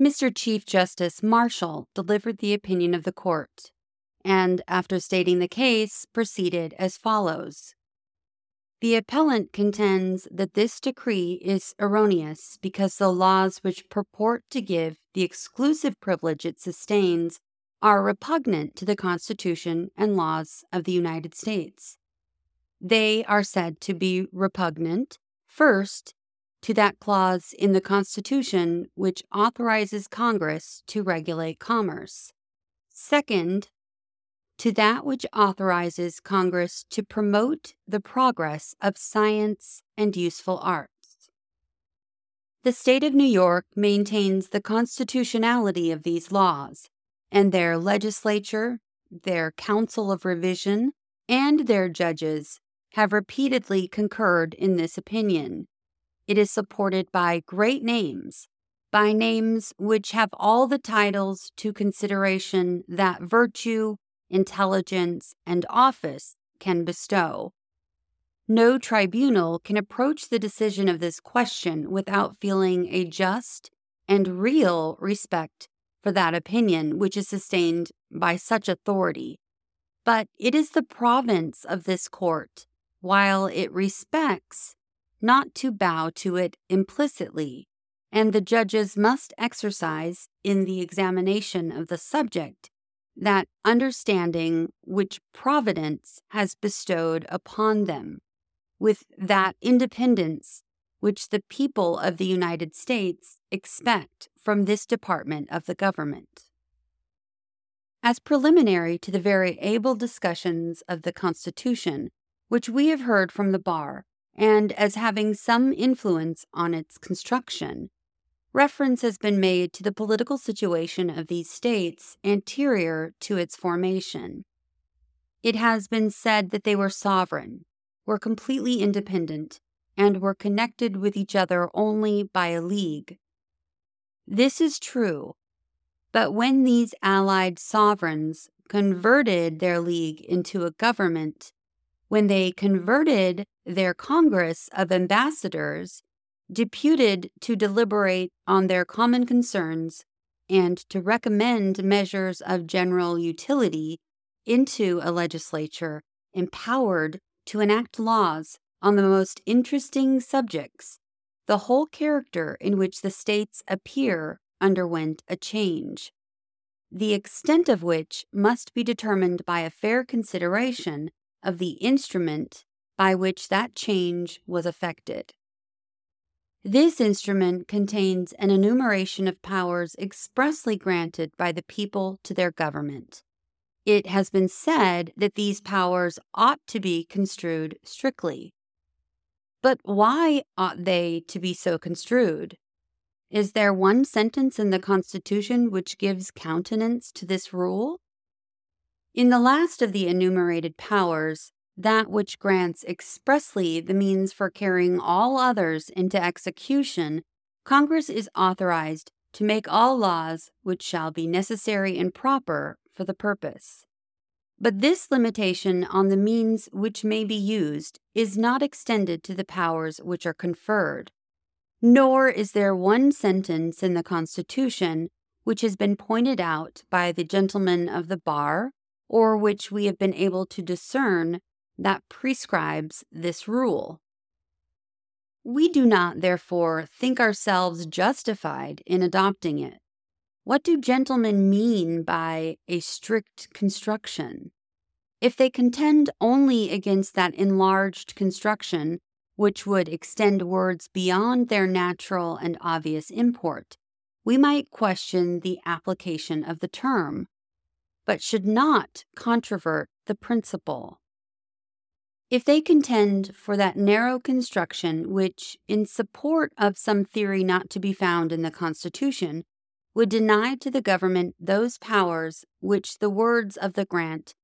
Mr. Chief Justice Marshall delivered the opinion of the court, and after stating the case, proceeded as follows. The appellant contends that this decree is erroneous because the laws which purport to give the exclusive privilege it sustains are repugnant to the Constitution and laws of the United States. They are said to be repugnant, first, to that clause in the Constitution which authorizes Congress to regulate commerce. Second, to that which authorizes Congress to promote the progress of science and useful arts. The state of New York maintains the constitutionality of these laws, and their legislature, their council of revision, and their judges have repeatedly concurred in this opinion. It is supported by great names, by names which have all the titles to consideration that virtue, intelligence, and office can bestow. No tribunal can approach the decision of this question without feeling a just and real respect for that opinion which is sustained by such authority. But it is the province of this court, while it respects, not to bow to it implicitly, and the judges must exercise in the examination of the subject that understanding which Providence has bestowed upon them, with that independence which the people of the United States expect from this department of the government. As preliminary to the very able discussions of the Constitution, which we have heard from the bar, and as having some influence on its construction, reference has been made to the political situation of these states anterior to its formation. It has been said that they were sovereign, were completely independent, and were connected with each other only by a league. This is true, but when these allied sovereigns converted their league into a government, when they converted their Congress of ambassadors deputed to deliberate on their common concerns and to recommend measures of general utility into a legislature empowered to enact laws on the most interesting subjects, the whole character in which the states appear underwent a change, the extent of which must be determined by a fair consideration of the instrument by which that change was effected. This instrument contains an enumeration of powers expressly granted by the people to their government. It has been said that these powers ought to be construed strictly. But why ought they to be so construed? Is there one sentence in the Constitution which gives countenance to this rule? In the last of the enumerated powers, that which grants expressly the means for carrying all others into execution, Congress is authorized to make all laws which shall be necessary and proper for the purpose. But this limitation on the means which may be used is not extended to the powers which are conferred. Nor is there one sentence in the Constitution which has been pointed out by the gentlemen of the bar, or which we have been able to discern that prescribes this rule. We do not, therefore, think ourselves justified in adopting it. What do gentlemen mean by a strict construction? If they contend only against that enlarged construction, which would extend words beyond their natural and obvious import, we might question the application of the term, but should not controvert the principle. If they contend for that narrow construction which, in support of some theory not to be found in the Constitution, would deny to the government those powers which the words of the grant,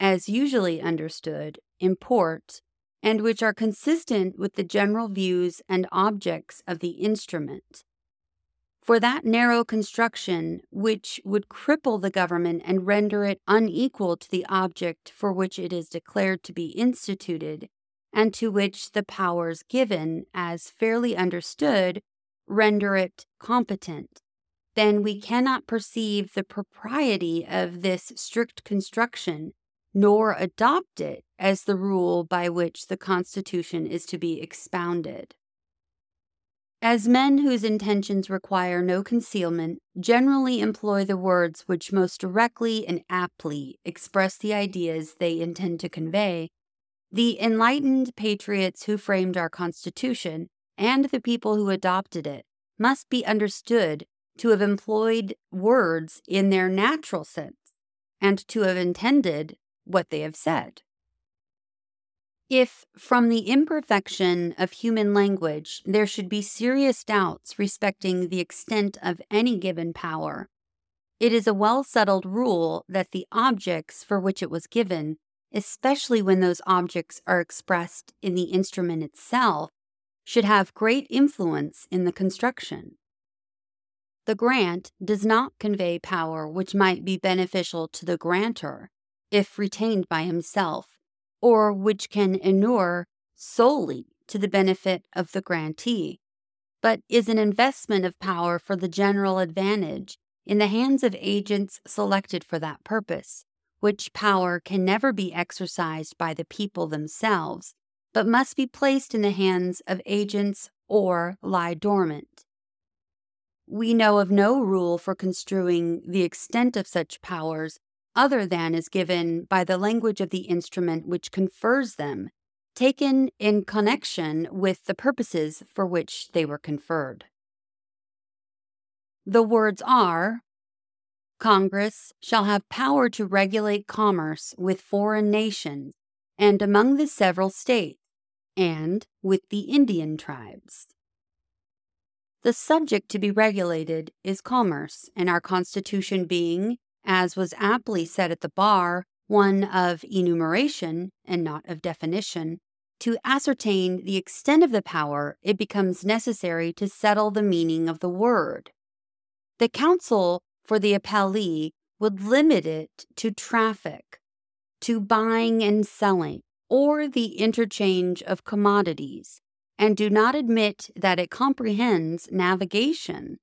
as usually understood, import, and which are consistent with the general views and objects of the instrument, for that narrow construction which would cripple the government and render it unequal to the object for which it is declared to be instituted, and to which the powers given, as fairly understood, render it competent. then we cannot perceive the propriety of this strict construction, nor adopt it as the rule by which the Constitution is to be expounded. As men whose intentions require no concealment generally employ the words which most directly and aptly express the ideas they intend to convey, the enlightened patriots who framed our Constitution and the people who adopted it must be understood to have employed words in their natural sense and to have intended what they have said. If, from the imperfection of human language, there should be serious doubts respecting the extent of any given power, it is a well settled rule that the objects for which it was given, especially when those objects are expressed in the instrument itself, should have great influence in the construction. The grant does not convey power which might be beneficial to the grantor if retained by himself, or which can inure solely to the benefit of the grantee, but is an investment of power for the general advantage in the hands of agents selected for that purpose, which power can never be exercised by the people themselves, but must be placed in the hands of agents or lie dormant. We know of no rule for construing the extent of such powers other than is given by the language of the instrument which confers them, taken in connection with the purposes for which they were conferred. The words are Congress shall have power to regulate commerce with foreign nations and among the several states, and with the Indian tribes. The subject to be regulated is commerce, and our Constitution being, as was aptly said at the bar, one of enumeration and not of definition, to ascertain the extent of the power, it becomes necessary to settle the meaning of the word. The counsel for the appellee would limit it to traffic, to buying and selling, or the interchange of commodities, and do not admit that it comprehends navigation.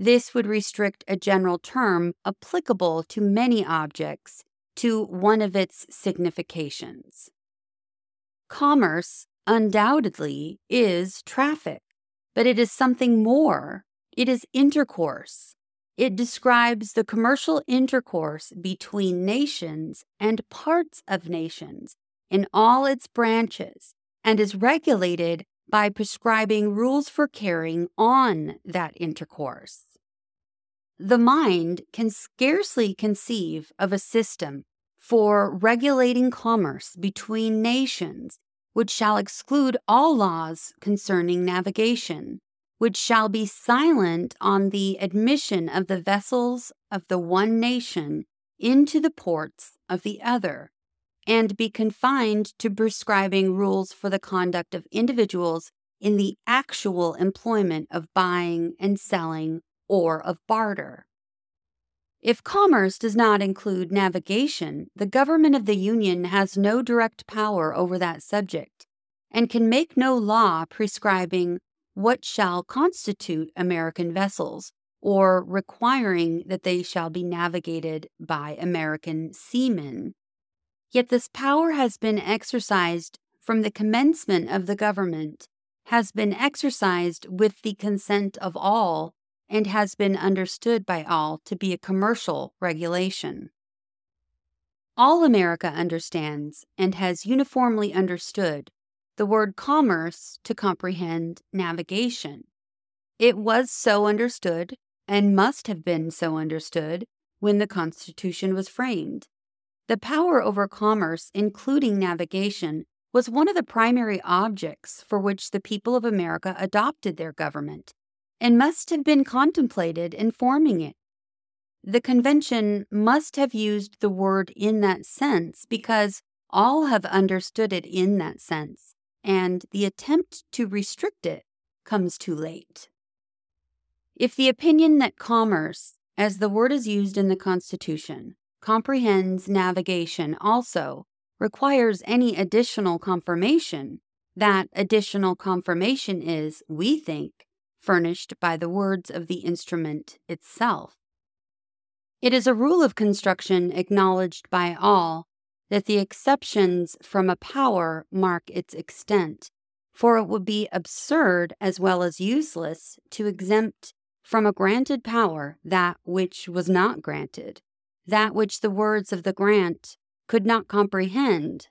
This would restrict a general term applicable to many objects to one of its significations. Commerce undoubtedly is traffic, but it is something more. It is intercourse. It describes the commercial intercourse between nations and parts of nations in all its branches and is regulated by prescribing rules for carrying on that intercourse. The mind can scarcely conceive of a system for regulating commerce between nations which shall exclude all laws concerning navigation, which shall be silent on the admission of the vessels of the one nation into the ports of the other, and be confined to prescribing rules for the conduct of individuals in the actual employment of buying and selling or of barter. If commerce does not include navigation, the government of the Union has no direct power over that subject and can make no law prescribing what shall constitute American vessels or requiring that they shall be navigated by American seamen Yet this power has been exercised from the commencement of the government, has been exercised with the consent of all, and has been understood by all to be a commercial regulation. All America understands and has uniformly understood the word commerce to comprehend navigation. It was so understood and must have been so understood when the Constitution was framed. The power over commerce, including navigation, was one of the primary objects for which the people of America adopted their government and must have been contemplated in forming it. The convention must have used the word in that sense because all have understood it in that sense, and the attempt to restrict it comes too late. If the opinion that commerce, as the word is used in the Constitution, comprehends navigation also requires any additional confirmation, that additional confirmation is, we think, furnished by the words of the instrument itself. It is a rule of construction acknowledged by all that the exceptions from a power mark its extent, for it would be absurd as well as useless to exempt from a granted power that which was not granted, that which the words of the grant could not comprehend.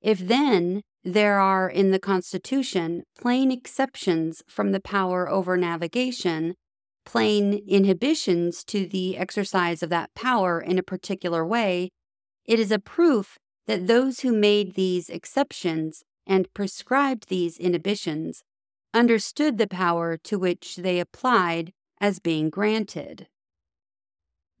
If then there are in the Constitution plain exceptions from the power over navigation, plain inhibitions to the exercise of that power in a particular way, it is a proof that those who made these exceptions and prescribed these inhibitions understood the power to which they applied as being granted.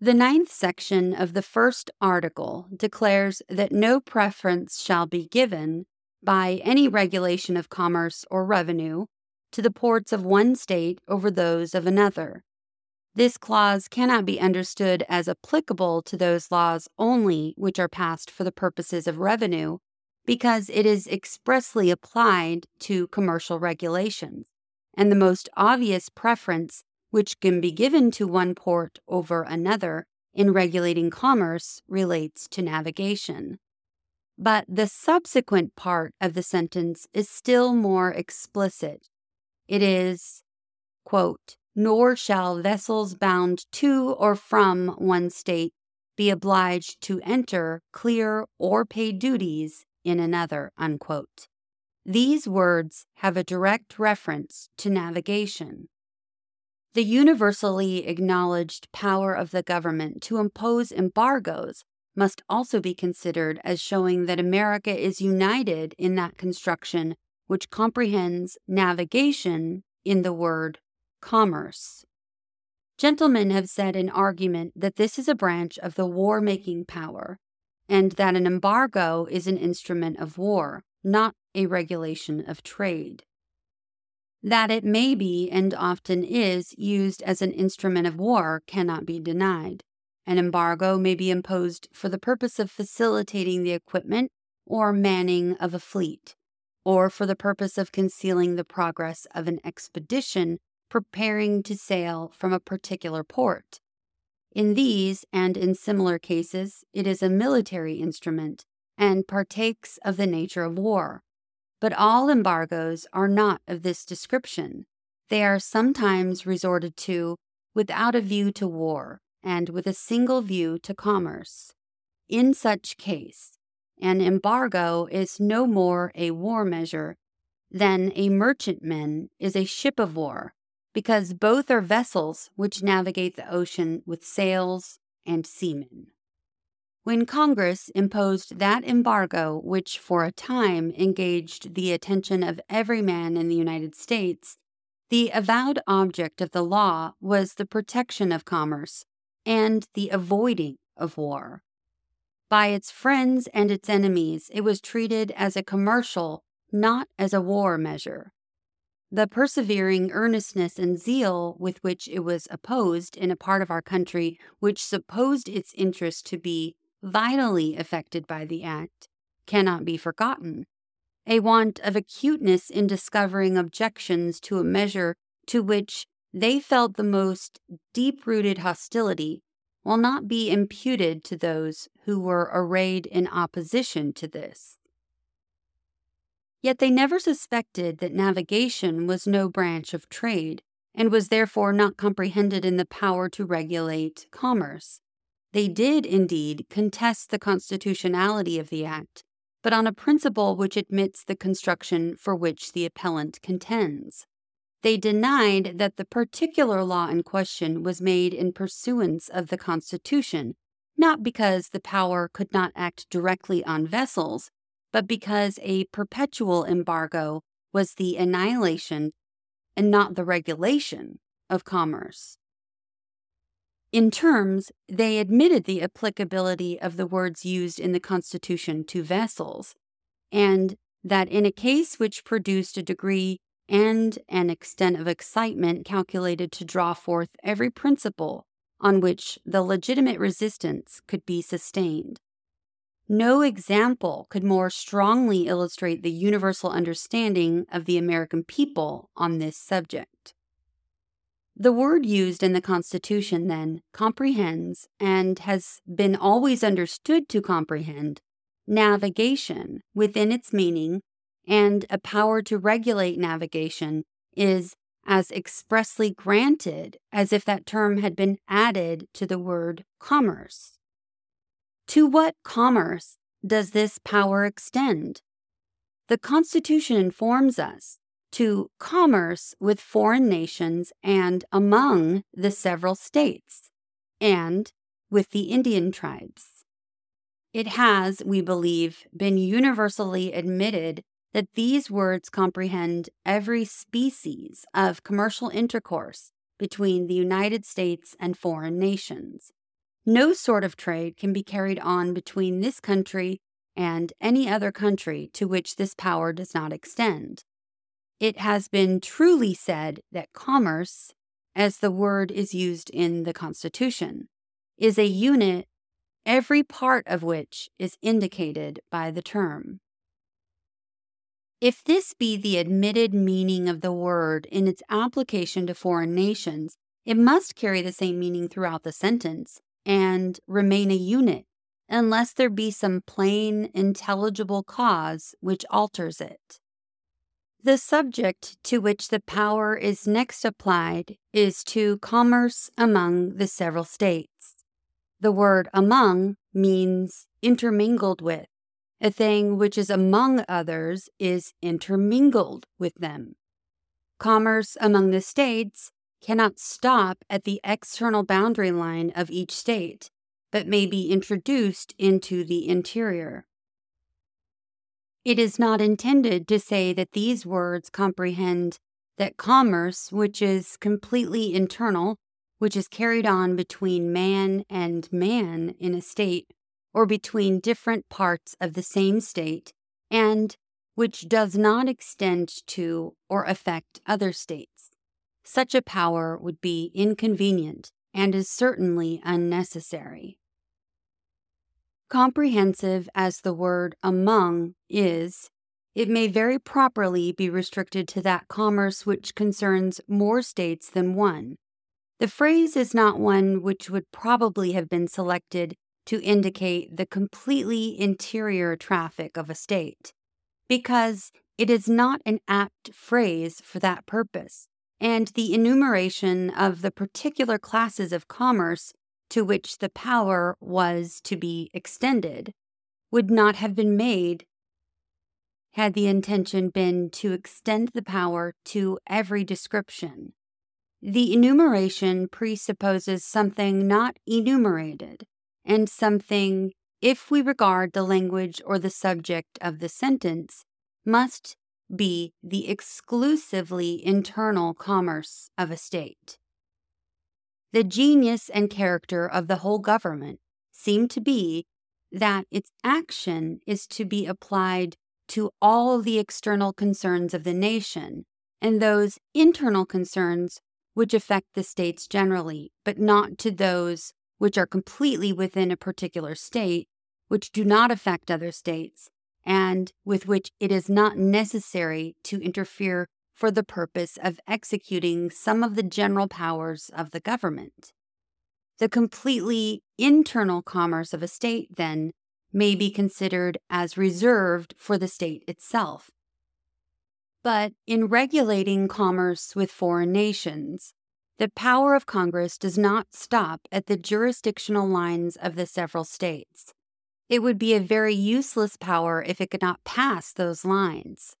The ninth section of the first article declares that no preference shall be given by any regulation of commerce or revenue to the ports of one state over those of another, this clause cannot be understood as applicable to those laws only which are passed for the purposes of revenue, because it is expressly applied to commercial regulations, and the most obvious preference which can be given to one port over another in regulating commerce relates to navigation. But the subsequent part of the sentence is still more explicit. It is, quote, nor shall vessels bound to or from one state be obliged to enter, clear, or pay duties in another. Unquote. These words have a direct reference to navigation. The universally acknowledged power of the government to impose embargoes must also be considered as showing that America is united in that construction which comprehends navigation in the word commerce. Gentlemen have said in argument that this is a branch of the war making power, and that an embargo is an instrument of war, not a regulation of trade. That it may be and often is used as an instrument of war cannot be denied. An embargo may be imposed for the purpose of facilitating the equipment or manning of a fleet, or for the purpose of concealing the progress of an expedition preparing to sail from a particular port. In these and in similar cases, it is a military instrument and partakes of the nature of war. But all embargoes are not of this description. They are sometimes resorted to without a view to war and with a single view to commerce. In such case, an embargo is no more a war measure than a merchantman is a ship of war because both are vessels which navigate the ocean with sails and seamen. When Congress imposed that embargo, which for a time engaged the attention of every man in the United States, the avowed object of the law was the protection of commerce and the avoiding of war. By its friends and its enemies, it was treated as a commercial, not as a war measure. The persevering earnestness and zeal with which it was opposed in a part of our country which supposed its interest to be vitally affected by the act cannot be forgotten. A want of acuteness in discovering objections to a measure to which they felt the most deep rooted hostility will not be imputed to those who were arrayed in opposition to this. Yet they never suspected that navigation was no branch of trade, and was therefore not comprehended in the power to regulate commerce. They did, indeed, contest the constitutionality of the Act, but on a principle which admits the construction for which the appellant contends. They denied that the particular law in question was made in pursuance of the Constitution, not because the power could not act directly on vessels, but because a perpetual embargo was the annihilation and not the regulation of commerce. In terms, they admitted the applicability of the words used in the Constitution to vessels, and that in a case which produced a degree and an extent of excitement calculated to draw forth every principle on which the legitimate resistance could be sustained, no example could more strongly illustrate the universal understanding of the American people on this subject. The word used in the Constitution, then, comprehends and has been always understood to comprehend navigation within its meaning, and a power to regulate navigation is as expressly granted as if that term had been added to the word commerce. To what commerce does this power extend? The Constitution informs us to commerce with foreign nations and among the several states, and with the Indian tribes. It has, we believe, been universally admitted that these words comprehend every species of commercial intercourse between the United States and foreign nations. No sort of trade can be carried on between this country and any other country to which this power does not extend. It has been truly said that commerce, as the word is used in the Constitution, is a unit, every part of which is indicated by the term. If this be the admitted meaning of the word in its application to foreign nations, it must carry the same meaning throughout the sentence and remain a unit, unless there be some plain, intelligible cause which alters it. The subject to which the power is next applied is to commerce among the several states. The word among means intermingled with a thing which is among others is intermingled with them. Commerce among the states cannot stop at the external boundary line of each state, but may be introduced into the interior. It is not intended to say that these words comprehend that commerce, which is completely internal, which is carried on between man and man in a state, or between different parts of the same state and which does not extend to or affect other states. Such a power would be inconvenient and is certainly unnecessary. Comprehensive as the word among is, it may very properly be restricted to that commerce which concerns more states than one. The phrase is not one which would probably have been selected to indicate the completely interior traffic of a state, because it is not an apt phrase for that purpose, and the enumeration of the particular classes of commerce to which the power was to be extended would not have been made had the intention been to extend the power to every description. The enumeration presupposes something not enumerated, and something, if we regard the language or the subject of the sentence, must be the exclusively internal commerce of a state. The genius and character of the whole government seem to be that its action is to be applied to all the external concerns of the nation and those internal concerns which affect the states generally, but not to those which are completely within a particular state, which do not affect other states, and with which it is not necessary to interfere for the purpose of executing some of the general powers of the government. The completely internal commerce of a state, then, may be considered as reserved for the state itself. But in regulating commerce with foreign nations, the power of Congress does not stop at the jurisdictional lines of the several states. It would be a very useless power if it could not pass those lines.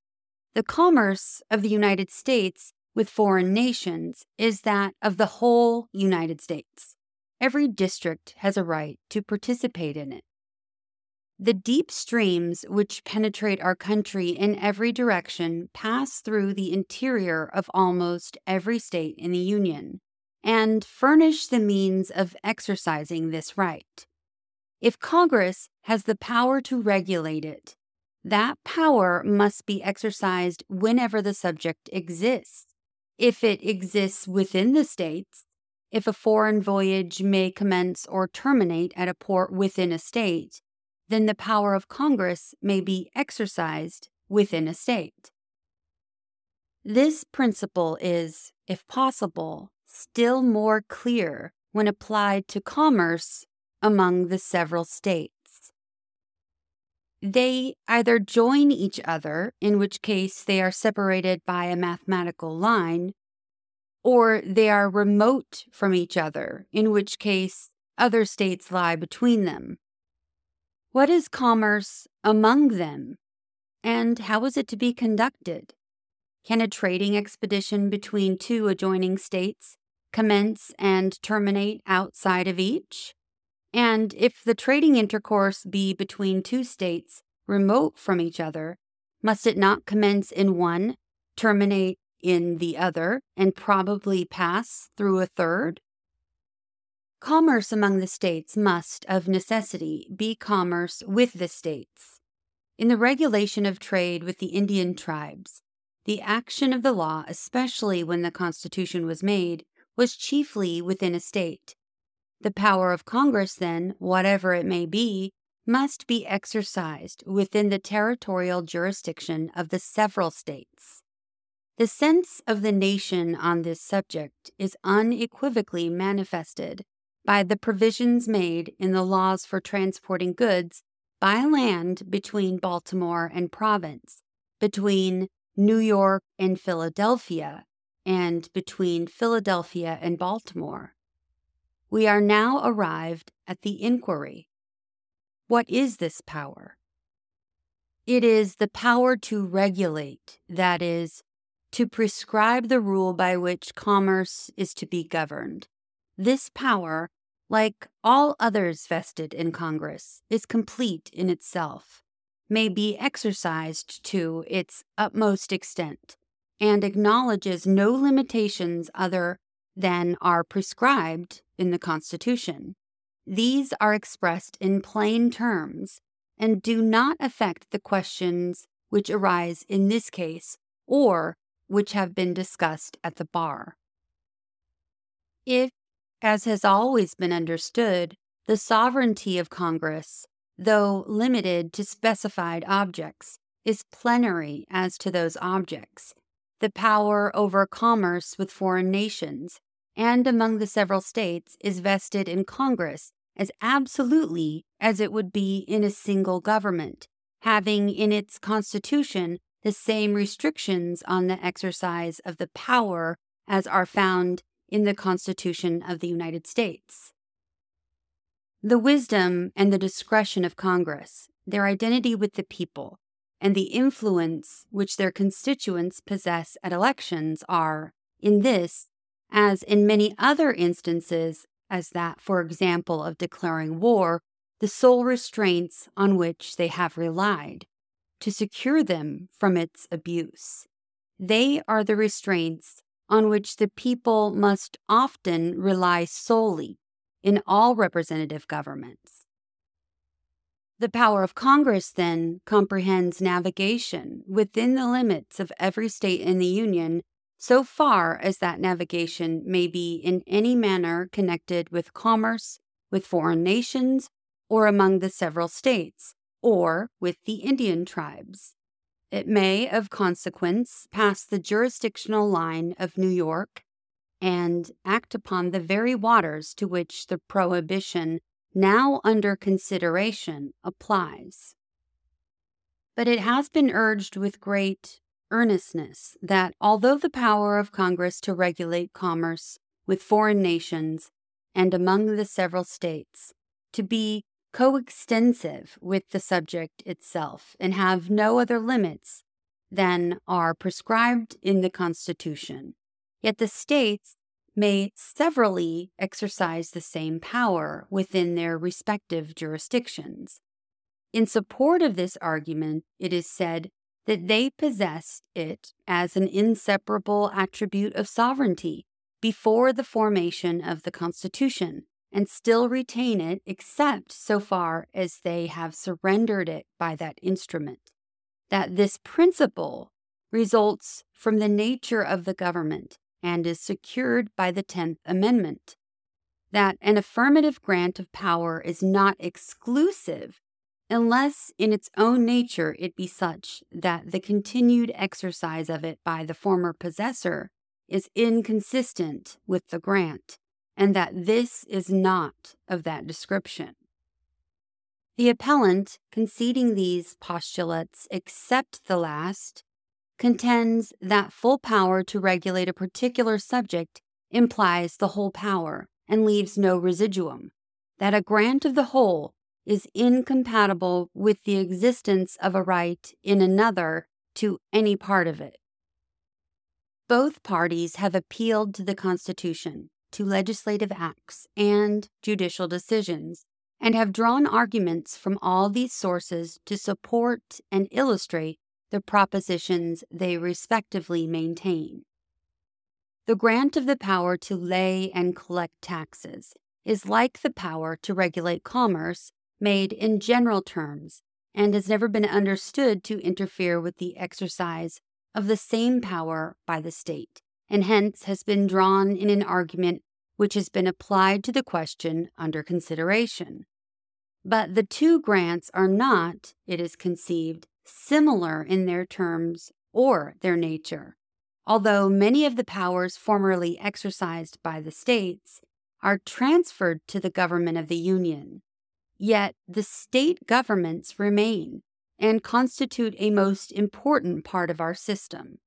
The commerce of the United States with foreign nations is that of the whole United States. Every district has a right to participate in it. The deep streams which penetrate our country in every direction pass through the interior of almost every state in the Union and furnish the means of exercising this right. If Congress has the power to regulate it, that power must be exercised whenever the subject exists. If it exists within the states, if a foreign voyage may commence or terminate at a port within a state, then the power of Congress may be exercised within a state. This principle is, if possible, still more clear when applied to commerce among the several states. They either join each other, in which case they are separated by a mathematical line, or they are remote from each other, in which case other states lie between them. What is commerce among them, and how is it to be conducted? Can a trading expedition between two adjoining states commence and terminate outside of each? And if the trading intercourse be between two states remote from each other, must it not commence in one, terminate in the other, and probably pass through a third? Commerce among the states must, of necessity, be commerce with the states. In the regulation of trade with the Indian tribes, the action of the law, especially when the Constitution was made, was chiefly within a state. The power of Congress, then, whatever it may be, must be exercised within the territorial jurisdiction of the several states. The sense of the nation on this subject is unequivocally manifested by the provisions made in the laws for transporting goods by land between Baltimore and Providence, between New York and Philadelphia, and between Philadelphia and Baltimore. We are now arrived at the inquiry What is this power? It is the power to regulate, that is, to prescribe the rule by which commerce is to be governed. This power, like all others vested in Congress, is complete in itself, may be exercised to its utmost extent, and acknowledges no limitations other than are prescribed in the Constitution. These are expressed in plain terms and do not affect the questions which arise in this case or which have been discussed at the bar. If, as has always been understood, the sovereignty of Congress, though limited to specified objects, is plenary as to those objects, the power over commerce with foreign nations and among the several states is vested in Congress as absolutely as it would be in a single government, having in its constitution the same restrictions on the exercise of the power as are found in the Constitution of the United States. The wisdom and the discretion of Congress, their identity with the people, and the influence which their constituents possess at elections are, in this, as in many other instances, as that, for example, of declaring war, the sole restraints on which they have relied to secure them from its abuse. They are the restraints on which the people must often rely solely in all representative governments. The power of Congress, then, comprehends navigation within the limits of every state in the Union so far as that navigation may be in any manner connected with commerce with foreign nations or among the several states, or with the Indian tribes. It may, of consequence, pass the jurisdictional line of New York and act upon the very waters to which the prohibition now under consideration applies. But it has been urged with great earnestness that although the power of Congress to regulate commerce with foreign nations and among the several states to be coextensive with the subject itself and have no other limits than are prescribed in the Constitution. Yet the states may severally exercise the same power within their respective jurisdictions. In support of this argument, it is said that they possessed it as an inseparable attribute of sovereignty before the formation of the Constitution and still retain it except so far as they have surrendered it by that instrument. That this principle results from the nature of the government and is secured by the 10th Amendment. That an affirmative grant of power is not exclusive unless in its own nature it be such that the continued exercise of it by the former possessor is inconsistent with the grant, and that this is not of that description. The appellant, conceding these postulates except the last, contends that full power to regulate a particular subject implies the whole power and leaves no residuum, that a grant of the whole is incompatible with the existence of a right in another to any part of it. Both parties have appealed to the Constitution, to legislative acts, and judicial decisions, and have drawn arguments from all these sources to support and illustrate the propositions they respectively maintain. The grant of the power to lay and collect taxes is like the power to regulate commerce made in general terms and has never been understood to interfere with the exercise of the same power by the state, and hence has been drawn in an argument which has been applied to the question under consideration. But the two grants are not, it is conceived, similar in their terms or their nature, although many of the powers formerly exercised by the states are transferred to the government of the Union. Yet the state governments remain and constitute a most important part of our system.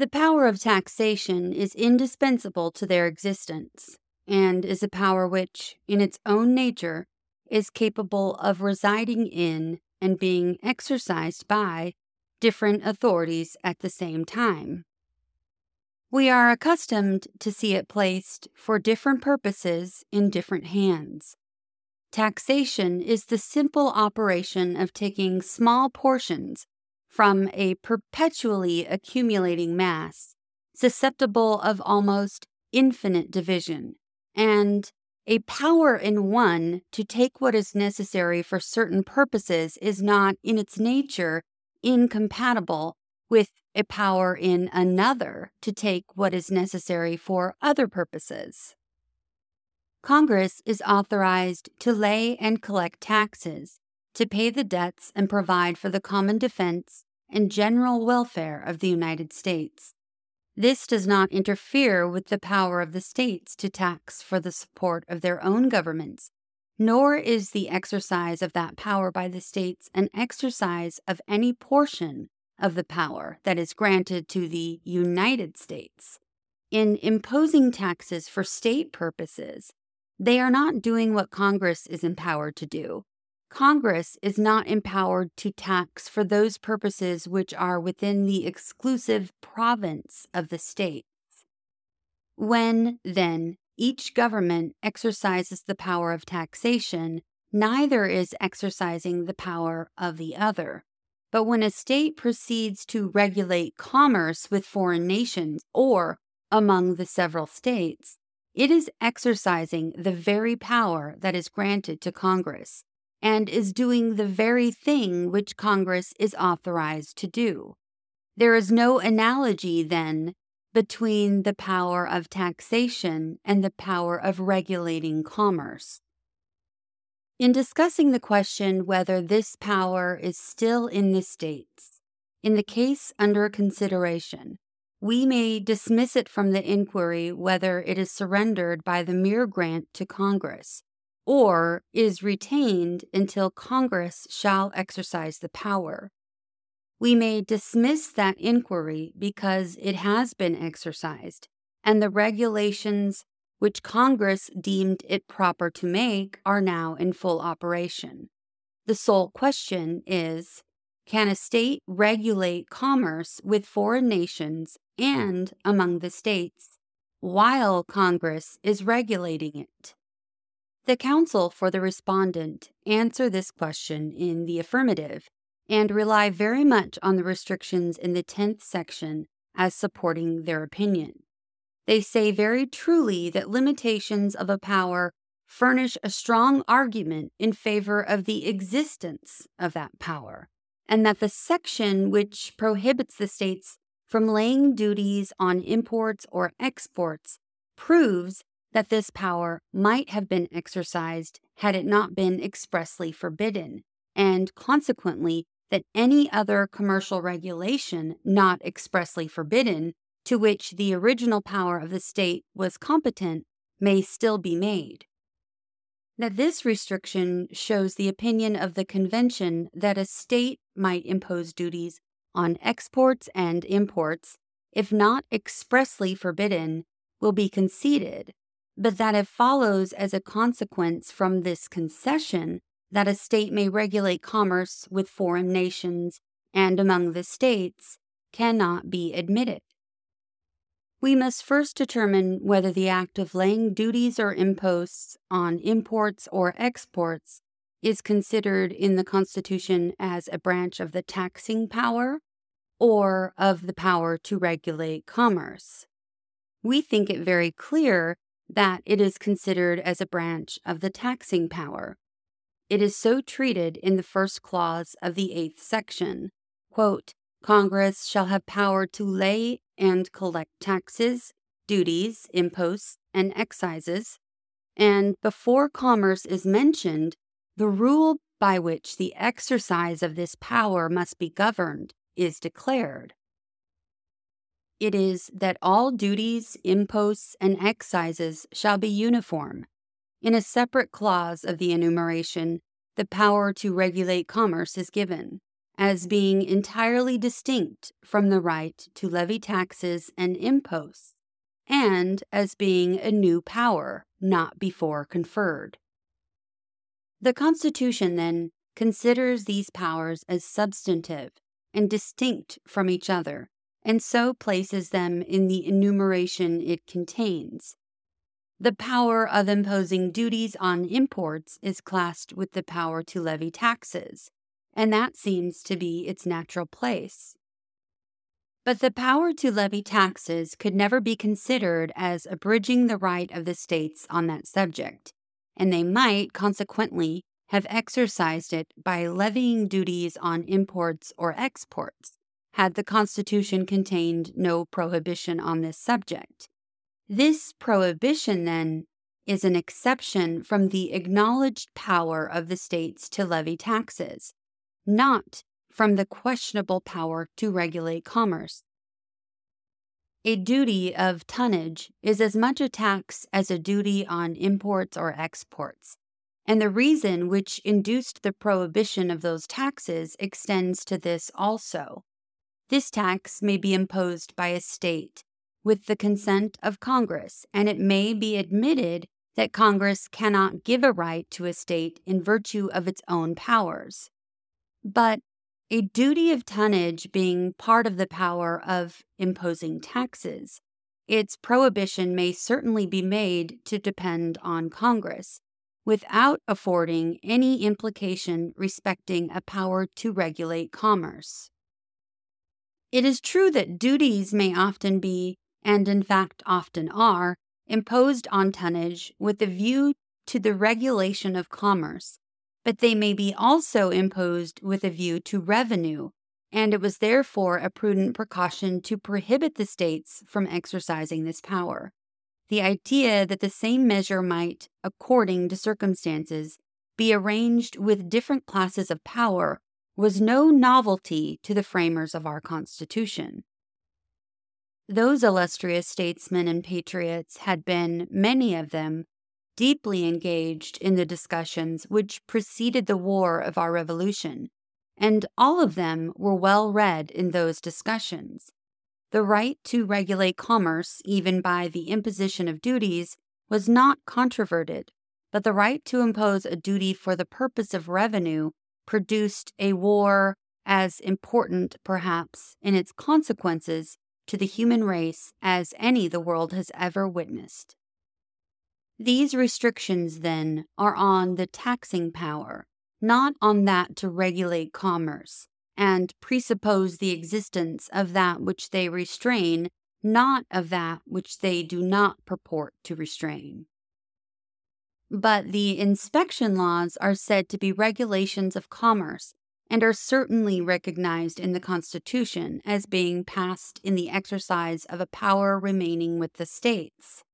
The power of taxation is indispensable to their existence, and is a power which, in its own nature, is capable of residing in and being exercised by different authorities at the same time. We are accustomed to see it placed for different purposes in different hands. Taxation is the simple operation of taking small portions from a perpetually accumulating mass, susceptible of almost infinite division, and a power in one to take what is necessary for certain purposes is not, in its nature, incompatible with a power in another to take what is necessary for other purposes. Congress is authorized to lay and collect taxes, to pay the debts and provide for the common defense and general welfare of the United States. This does not interfere with the power of the states to tax for the support of their own governments, nor is the exercise of that power by the states an exercise of any portion of the power that is granted to the United States. In imposing taxes for state purposes, they are not doing what Congress is empowered to do. Congress is not empowered to tax for those purposes which are within the exclusive province of the states. When, then, each government exercises the power of taxation, neither is exercising the power of the other. But when a state proceeds to regulate commerce with foreign nations or among the several states, it is exercising the very power that is granted to Congress and is doing the very thing which Congress is authorized to do. There is no analogy, then, between the power of taxation and the power of regulating commerce. In discussing the question whether this power is still in the states, in the case under consideration, we may dismiss it from the inquiry whether it is surrendered by the mere grant to Congress or is retained until Congress shall exercise the power. We may dismiss that inquiry because it has been exercised, and the regulations which Congress deemed it proper to make are now in full operation. The sole question is can a state regulate commerce with foreign nations and among the states while Congress is regulating it? The counsel for the respondent answer this question in the affirmative and rely very much on the restrictions in the 10th section as supporting their opinion. They say very truly that limitations of a power furnish a strong argument in favor of the existence of that power and that the section which prohibits the states from laying duties on imports or exports proves that this power might have been exercised had it not been expressly forbidden, and consequently that any other commercial regulation not expressly forbidden to which the original power of the state was competent may still be made. That this restriction shows the opinion of the convention that a state might impose duties on exports and imports, if not expressly forbidden, will be conceded, but that it follows as a consequence from this concession that a state may regulate commerce with foreign nations and among the states cannot be admitted. We must first determine whether the act of laying duties or imposts on imports or exports is considered in the Constitution as a branch of the taxing power or of the power to regulate commerce. We think it very clear that it is considered as a branch of the taxing power. It is so treated in the first clause of the eighth section. Quote, Congress shall have power to lay and collect taxes, duties, imposts, and excises. And before commerce is mentioned, the rule by which the exercise of this power must be governed is declared. It is that all duties, imposts, and excises shall be uniform. In a separate clause of the enumeration, the power to regulate commerce is given as being entirely distinct from the right to levy taxes and imposts, and as being a new power not before conferred. The Constitution, then, considers these powers as substantive and distinct from each other, and so places them in the enumeration it contains. The power of imposing duties on imports is classed with the power to levy taxes, and that seems to be its natural place. But the power to levy taxes could never be considered as abridging the right of the states on that subject, and they might, consequently, have exercised it by levying duties on imports or exports, had the Constitution contained no prohibition on this subject. This prohibition, then, is an exception from the acknowledged power of the states to levy taxes, not from the questionable power to regulate commerce. A duty of tonnage is as much a tax as a duty on imports or exports, and the reason which induced the prohibition of those taxes extends to this also. This tax may be imposed by a state with the consent of Congress, and it may be admitted that Congress cannot give a right to a state in virtue of its own powers. But a duty of tonnage being part of the power of imposing taxes, its prohibition may certainly be made to depend on Congress without affording any implication respecting a power to regulate commerce. It is true that duties may often be, and in fact often are, imposed on tonnage with a view to the regulation of commerce but they may be also imposed with a view to revenue, and it was therefore a prudent precaution to prohibit the states from exercising this power. The idea that the same measure might, according to circumstances, be arranged with different classes of power was no novelty to the framers of our Constitution. Those illustrious statesmen and patriots had been, many of them, deeply engaged in the discussions which preceded the war of our revolution, and all of them were well read in those discussions. The right to regulate commerce, even by the imposition of duties, was not controverted, but the right to impose a duty for the purpose of revenue produced a war as important, perhaps, in its consequences to the human race as any the world has ever witnessed. These restrictions, then, are on the taxing power, not on that to regulate commerce, and presuppose the existence of that which they restrain, not of that which they do not purport to restrain. But the inspection laws are said to be regulations of commerce and are certainly recognized in the Constitution as being passed in the exercise of a power remaining with the states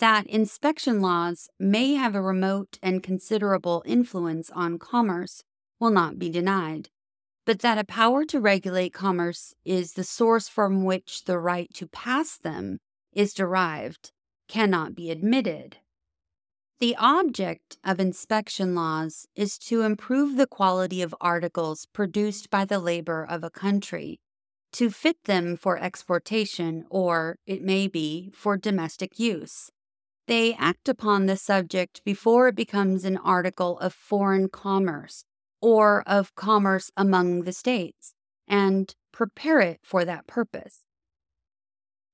that inspection laws may have a remote and considerable influence on commerce will not be denied, but that a power to regulate commerce is the source from which the right to pass them is derived cannot be admitted. The object of inspection laws is to improve the quality of articles produced by the labor of a country, to fit them for exportation or, it may be, for domestic use. They act upon the subject before it becomes an article of foreign commerce or of commerce among the states, and prepare it for that purpose.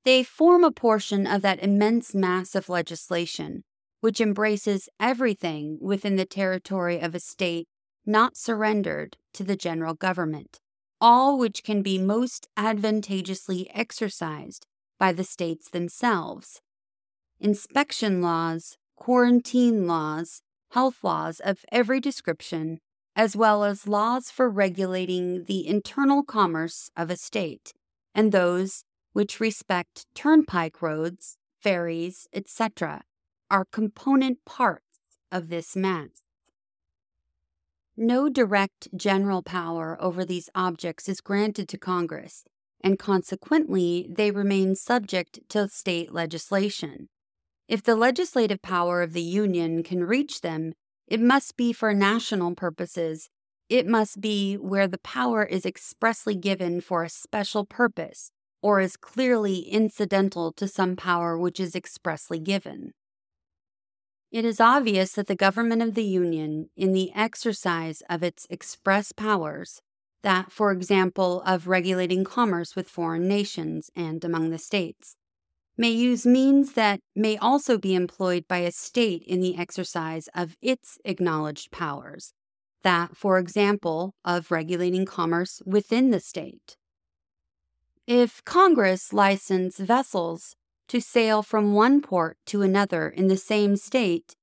They form a portion of that immense mass of legislation which embraces everything within the territory of a state not surrendered to the general government, all which can be most advantageously exercised by the states themselves. Inspection laws, quarantine laws, health laws of every description, as well as laws for regulating the internal commerce of a state, and those which respect turnpike roads, ferries, etc., are component parts of this mass. No direct general power over these objects is granted to Congress, and consequently, they remain subject to state legislation. If the legislative power of the Union can reach them, it must be for national purposes. It must be where the power is expressly given for a special purpose or is clearly incidental to some power which is expressly given. It is obvious that the government of the Union, in the exercise of its express powers, that, for example, of regulating commerce with foreign nations and among the states, may use means that may also be employed by a state in the exercise of its acknowledged powers, that, for example, of regulating commerce within the state. If Congress license vessels to sail from one port to another in the same state,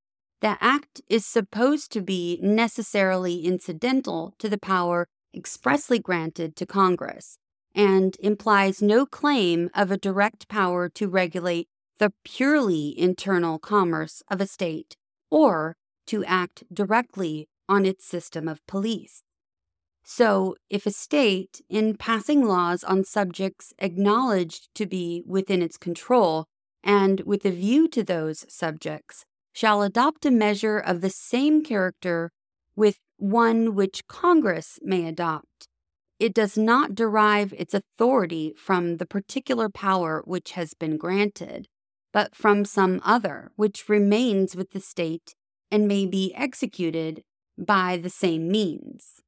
the act is supposed to be necessarily incidental to the power expressly granted to Congress and implies no claim of a direct power to regulate the purely internal commerce of a state or to act directly on its system of police. So, if a state, in passing laws on subjects acknowledged to be within its control and with a view to those subjects, shall adopt a measure of the same character with one which Congress may adopt, it does not derive its authority from the particular power which has been granted, but from some other which remains with the state and may be executed by the same means.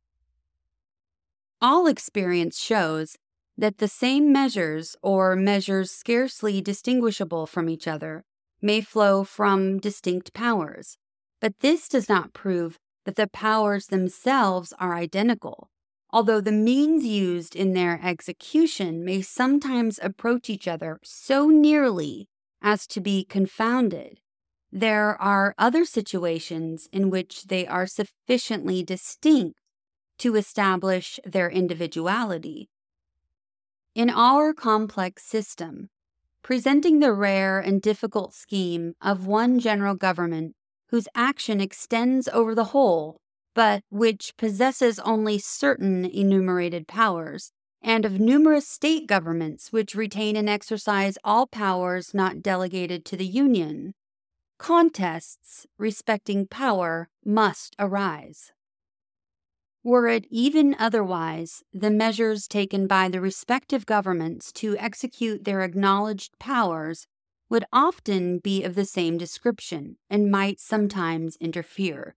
All experience shows that the same measures, or measures scarcely distinguishable from each other, may flow from distinct powers, but this does not prove that the powers themselves are identical, although the means used in their execution may sometimes approach each other so nearly as to be confounded. There are other situations in which they are sufficiently distinct to establish their individuality. In our complex system, presenting the rare and difficult scheme of one general government whose action extends over the whole, but which possesses only certain enumerated powers, and of numerous state governments which retain and exercise all powers not delegated to the Union, contests respecting power must arise. Were it even otherwise, the measures taken by the respective governments to execute their acknowledged powers would often be of the same description and might sometimes interfere.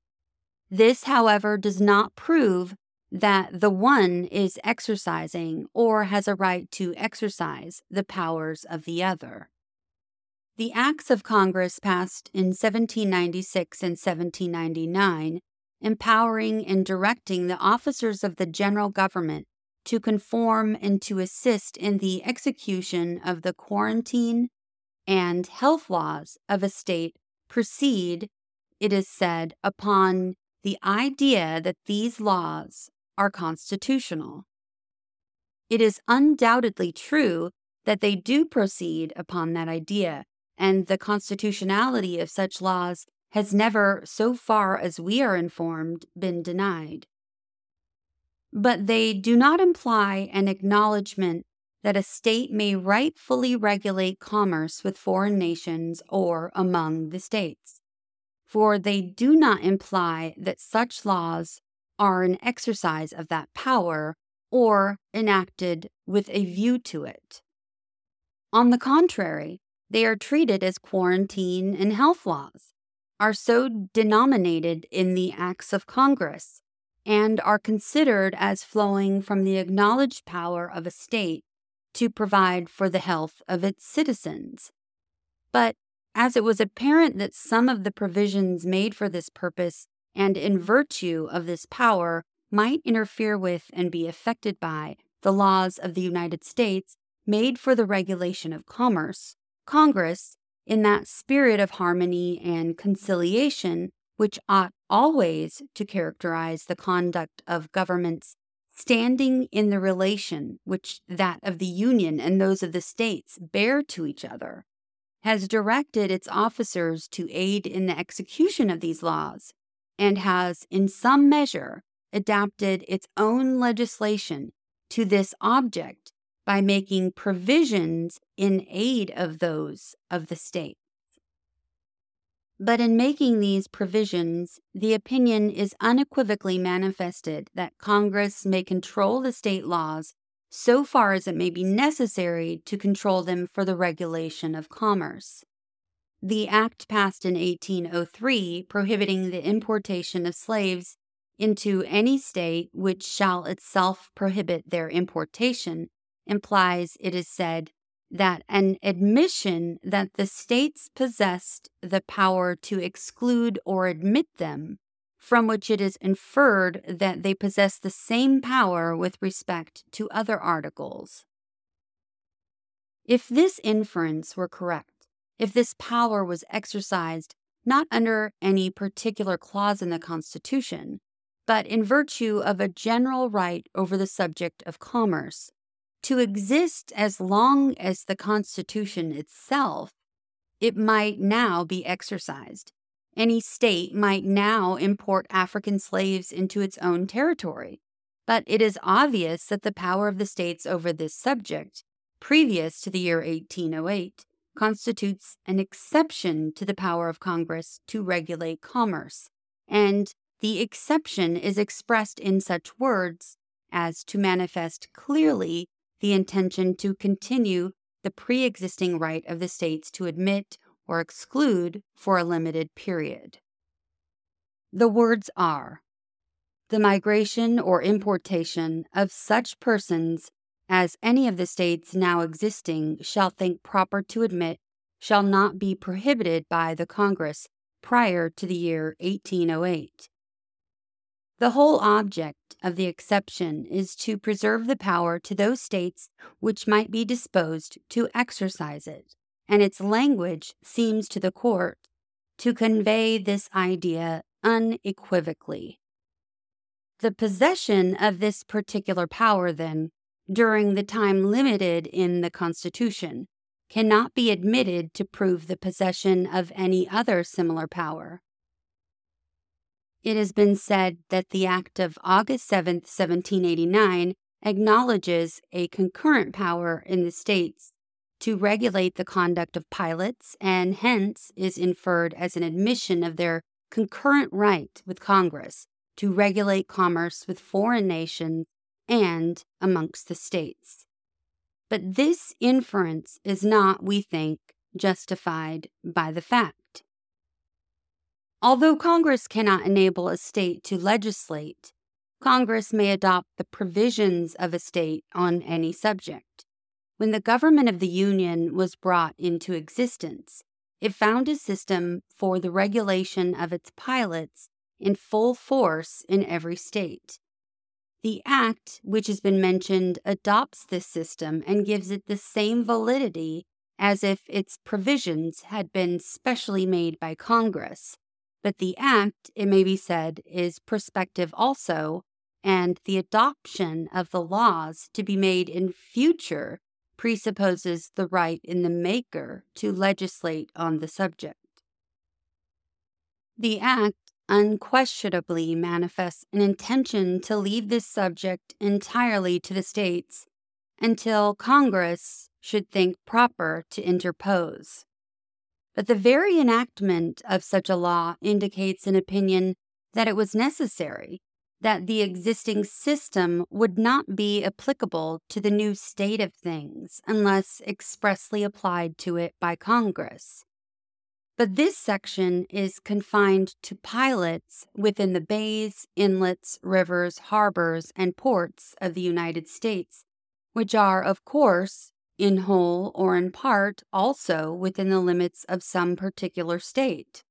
This, however, does not prove that the one is exercising or has a right to exercise the powers of the other. The acts of Congress passed in 1796 and 1799 empowering and directing the officers of the general government to conform and to assist in the execution of the quarantine and health laws of a state proceed, it is said, upon the idea that these laws are constitutional. It is undoubtedly true that they do proceed upon that idea, and the constitutionality of such laws has never, so far as we are informed, been denied. but they do not imply an acknowledgement that a state may rightfully regulate commerce with foreign nations or among the states, for they do not imply that such laws are an exercise of that power or enacted with a view to it. On the contrary, they are treated as quarantine and health laws, are so denominated in the acts of Congress, and are considered as flowing from the acknowledged power of a state to provide for the health of its citizens. But as it was apparent that some of the provisions made for this purpose and in virtue of this power might interfere with and be affected by the laws of the United States made for the regulation of commerce, Congress, in that spirit of harmony and conciliation which ought always to characterize the conduct of governments standing in the relation which that of the Union and those of the states bear to each other, has directed its officers to aid in the execution of these laws, and has, in some measure, adapted its own legislation to this object by making provisions in aid of those of the state. But in making these provisions, the opinion is unequivocally manifested that Congress may control the state laws so far as it may be necessary to control them for the regulation of commerce. The act passed in 1803 prohibiting the importation of slaves into any state which shall itself prohibit their importation implies, it is said, that an admission that the states possessed the power to exclude or admit them, from which it is inferred that they possess the same power with respect to other articles. If this inference were correct, if this power was exercised not under any particular clause in the Constitution, but in virtue of a general right over the subject of commerce, to exist as long as the Constitution itself, it might now be exercised. Any state might now import African slaves into its own territory. But it is obvious that the power of the states over this subject, previous to the year 1808, constitutes an exception to the power of Congress to regulate commerce, and the exception is expressed in such words as to manifest clearly the intention to continue the pre existing right of the states to admit or exclude for a limited period. The words are the migration or importation of such persons as any of the states now existing shall think proper to admit shall not be prohibited by the Congress prior to the year 1808 the whole object of the exception is to preserve the power to those states which might be disposed to exercise it, and its language seems to the court to convey this idea unequivocally. The possession of this particular power, then, during the time limited in the Constitution, cannot be admitted to prove the possession of any other similar power. It has been said that the Act of August 7, 1789, acknowledges a concurrent power in the states to regulate the conduct of pilots and hence is inferred as an admission of their concurrent right with Congress to regulate commerce with foreign nations and amongst the states. But this inference is not, we think, justified by the fact. Although Congress cannot enable a state to legislate, Congress may adopt the provisions of a state on any subject. When the government of the Union was brought into existence, it found a system for the regulation of its pilots in full force in every state. The Act, which has been mentioned, adopts this system and gives it the same validity as if its provisions had been specially made by Congress but the act, it may be said, is prospective also, and the adoption of the laws to be made in future presupposes the right in the maker to legislate on the subject. The act unquestionably manifests an intention to leave this subject entirely to the states until Congress should think proper to interpose. But the very enactment of such a law indicates an opinion that it was necessary, that the existing system would not be applicable to the new state of things unless expressly applied to it by Congress. But this section is confined to pilots within the bays, inlets, rivers, harbors, and ports of the United States, which are, of course, in whole or in part, also within the limits of some particular state.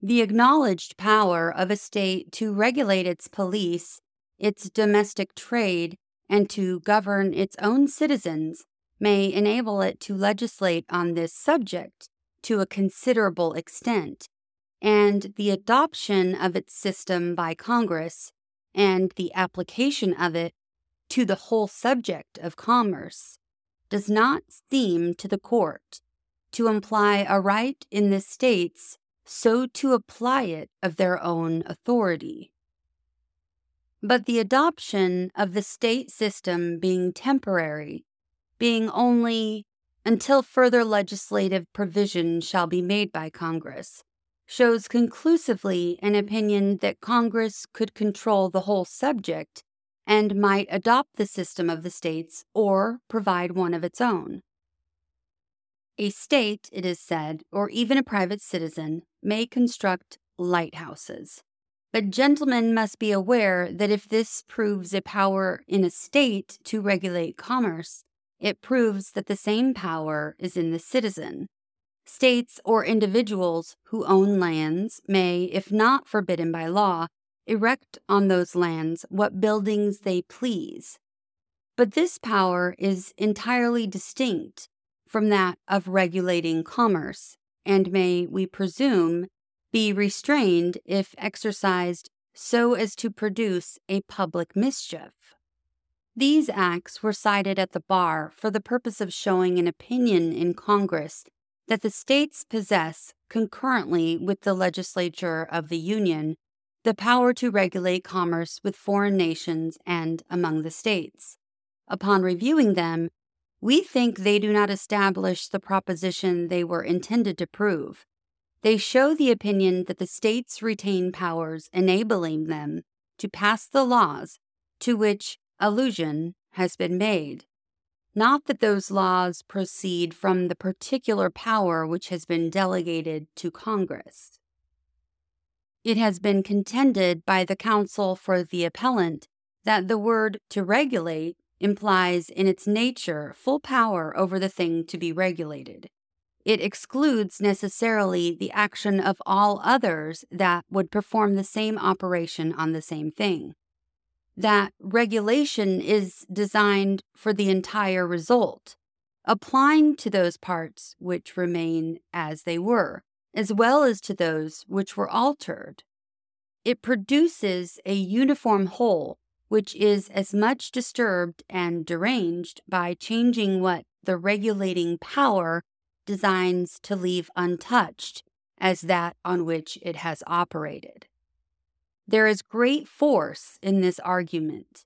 The acknowledged power of a state to regulate its police, its domestic trade, and to govern its own citizens may enable it to legislate on this subject to a considerable extent, and the adoption of its system by Congress and the application of it to the whole subject of commerce does not seem to the court to imply a right in the states so to apply it of their own authority. But the adoption of the state system being temporary, being only until further legislative provision shall be made by Congress, shows conclusively an opinion that Congress could control the whole subject and might adopt the system of the states or provide one of its own. A state, it is said, or even a private citizen, may construct lighthouses. But gentlemen must be aware that if this proves a power in a state to regulate commerce, it proves that the same power is in the citizen. States or individuals who own lands may, if not forbidden by law, erect on those lands what buildings they please. But this power is entirely distinct from that of regulating commerce, and may, we presume, be restrained if exercised so as to produce a public mischief. These acts were cited at the bar for the purpose of showing an opinion in Congress that the states possess, concurrently with the legislature of the Union, the power to regulate commerce with foreign nations and among the states. Upon reviewing them, we think they do not establish the proposition they were intended to prove. They show the opinion that the states retain powers enabling them to pass the laws to which allusion has been made. Not that those laws proceed from the particular power which has been delegated to Congress. It has been contended by the counsel for the appellant that the word to regulate implies in its nature full power over the thing to be regulated. It excludes necessarily the action of all others that would perform the same operation on the same thing. That regulation is designed for the entire result, applying to those parts which remain as they were, as well as to those which were altered. It produces a uniform whole which is as much disturbed and deranged by changing what the regulating power designs to leave untouched as that on which it has operated. There is great force in this argument,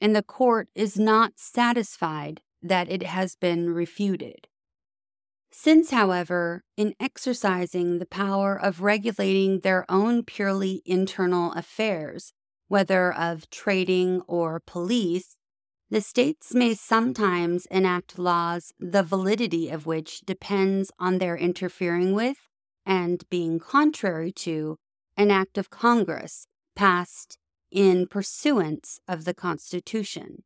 and the court is not satisfied that it has been refuted. Since, however, in exercising the power of regulating their own purely internal affairs, whether of trading or police, the states may sometimes enact laws the validity of which depends on their interfering with and being contrary to an act of Congress passed in pursuance of the Constitution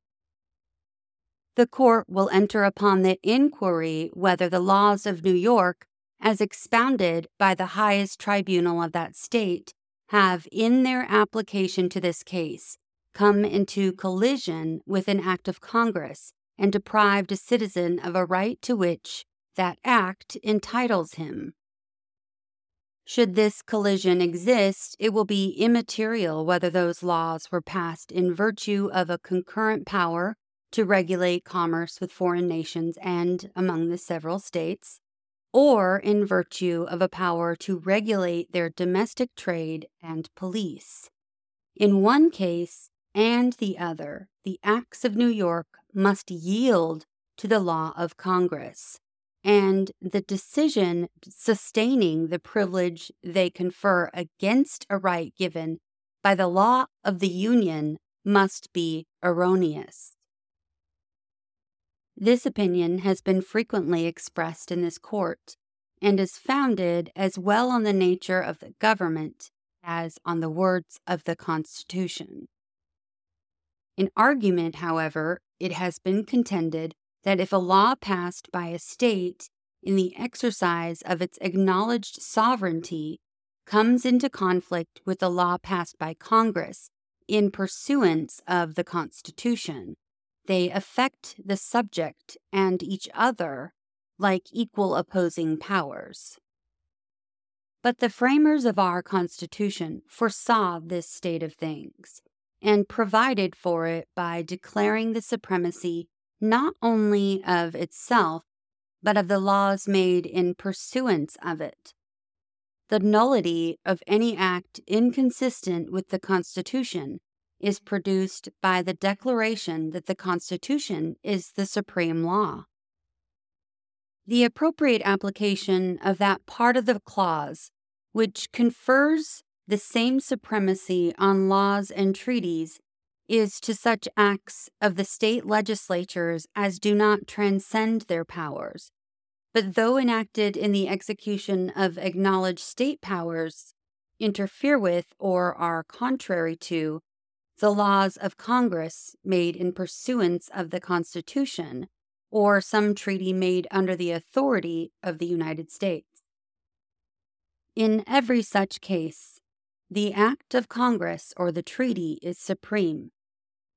the court will enter upon the inquiry whether the laws of New York, as expounded by the highest tribunal of that state, have, in their application to this case, come into collision with an act of Congress and deprived a citizen of a right to which that act entitles him. Should this collision exist, it will be immaterial whether those laws were passed in virtue of a concurrent power to regulate commerce with foreign nations and among the several states, or in virtue of a power to regulate their domestic trade and police. In one case and the other, the acts of New York must yield to the law of Congress, and the decision sustaining the privilege they confer against a right given by the law of the Union must be erroneous. This opinion has been frequently expressed in this court and is founded as well on the nature of the government as on the words of the Constitution. In argument, however, it has been contended that if a law passed by a state in the exercise of its acknowledged sovereignty comes into conflict with a law passed by Congress in pursuance of the Constitution, they affect the subject and each other like equal opposing powers. But the framers of our Constitution foresaw this state of things and provided for it by declaring the supremacy not only of itself, but of the laws made in pursuance of it. The nullity of any act inconsistent with the Constitution is produced by the declaration that the Constitution is the supreme law. The appropriate application of that part of the clause which confers the same supremacy on laws and treaties is to such acts of the state legislatures as do not transcend their powers, but though enacted in the execution of acknowledged state powers, interfere with or are contrary to the laws of Congress made in pursuance of the Constitution or some treaty made under the authority of the United States. In every such case, the act of Congress or the treaty is supreme,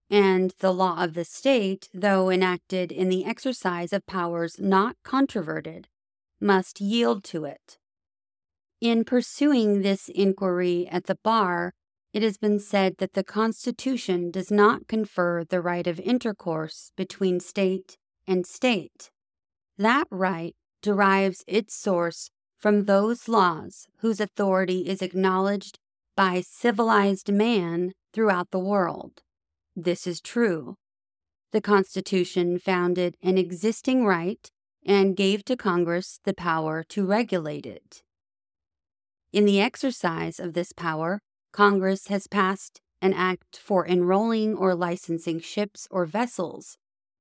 and the law of the state, though enacted in the exercise of powers not controverted, must yield to it. In pursuing this inquiry at the bar, it has been said that the Constitution does not confer the right of intercourse between state and state. That right derives its source from those laws whose authority is acknowledged by civilized man throughout the world. This is true. The Constitution founded an existing right and gave to Congress the power to regulate it. In the exercise of this power, Congress has passed an act for enrolling or licensing ships or vessels